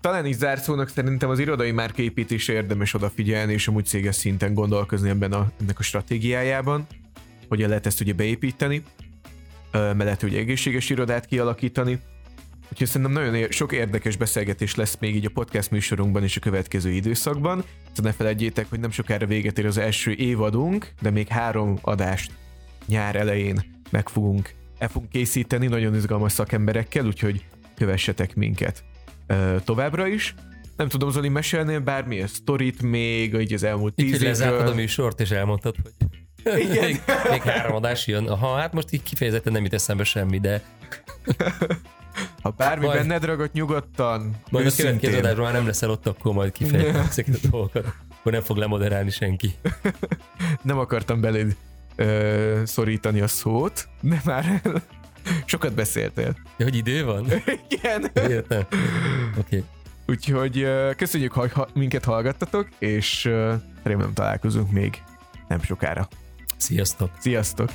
Talán is zárszónak szerintem az irodai márkaépítés érdemes odafigyelni, és amúgy céges szinten gondolkozni ebben a, ennek a stratégiájában, hogyan lehet ezt ugye beépíteni, mellett ugye egészséges irodát kialakítani, Úgyhogy szerintem nagyon sok érdekes beszélgetés lesz még így a podcast műsorunkban és a következő időszakban. Szóval ne felejtjétek, hogy nem sokára véget ér az első évadunk, de még három adást nyár elején meg fogunk, el fogunk készíteni nagyon izgalmas szakemberekkel, úgyhogy kövessetek minket ö, továbbra is. Nem tudom, Zoli, mesélnél bármilyen sztorit még, így az elmúlt tíz hogy lezártad a évről? műsort, és elmondtad, hogy [laughs] Igen. még, [laughs] még három adás jön. Aha, hát most így kifejezetten nem jut eszembe semmi, de [laughs] Ha bármi Majd- benned ragad, nyugodtan, majd a következő adásban már nem leszel ott, akkor majd kifejtem ezeket a dolgokat. Akkor nem fog lemoderálni senki. [laughs] nem akartam beléd ö, szorítani a szót, de már [laughs] sokat beszéltél. Ja, hogy idő van? [laughs] Igen. Értem. Oké. Okay. Úgyhogy köszönjük, hogy ha- minket hallgattatok, és remélem találkozunk még nem sokára. Sziasztok! Sziasztok!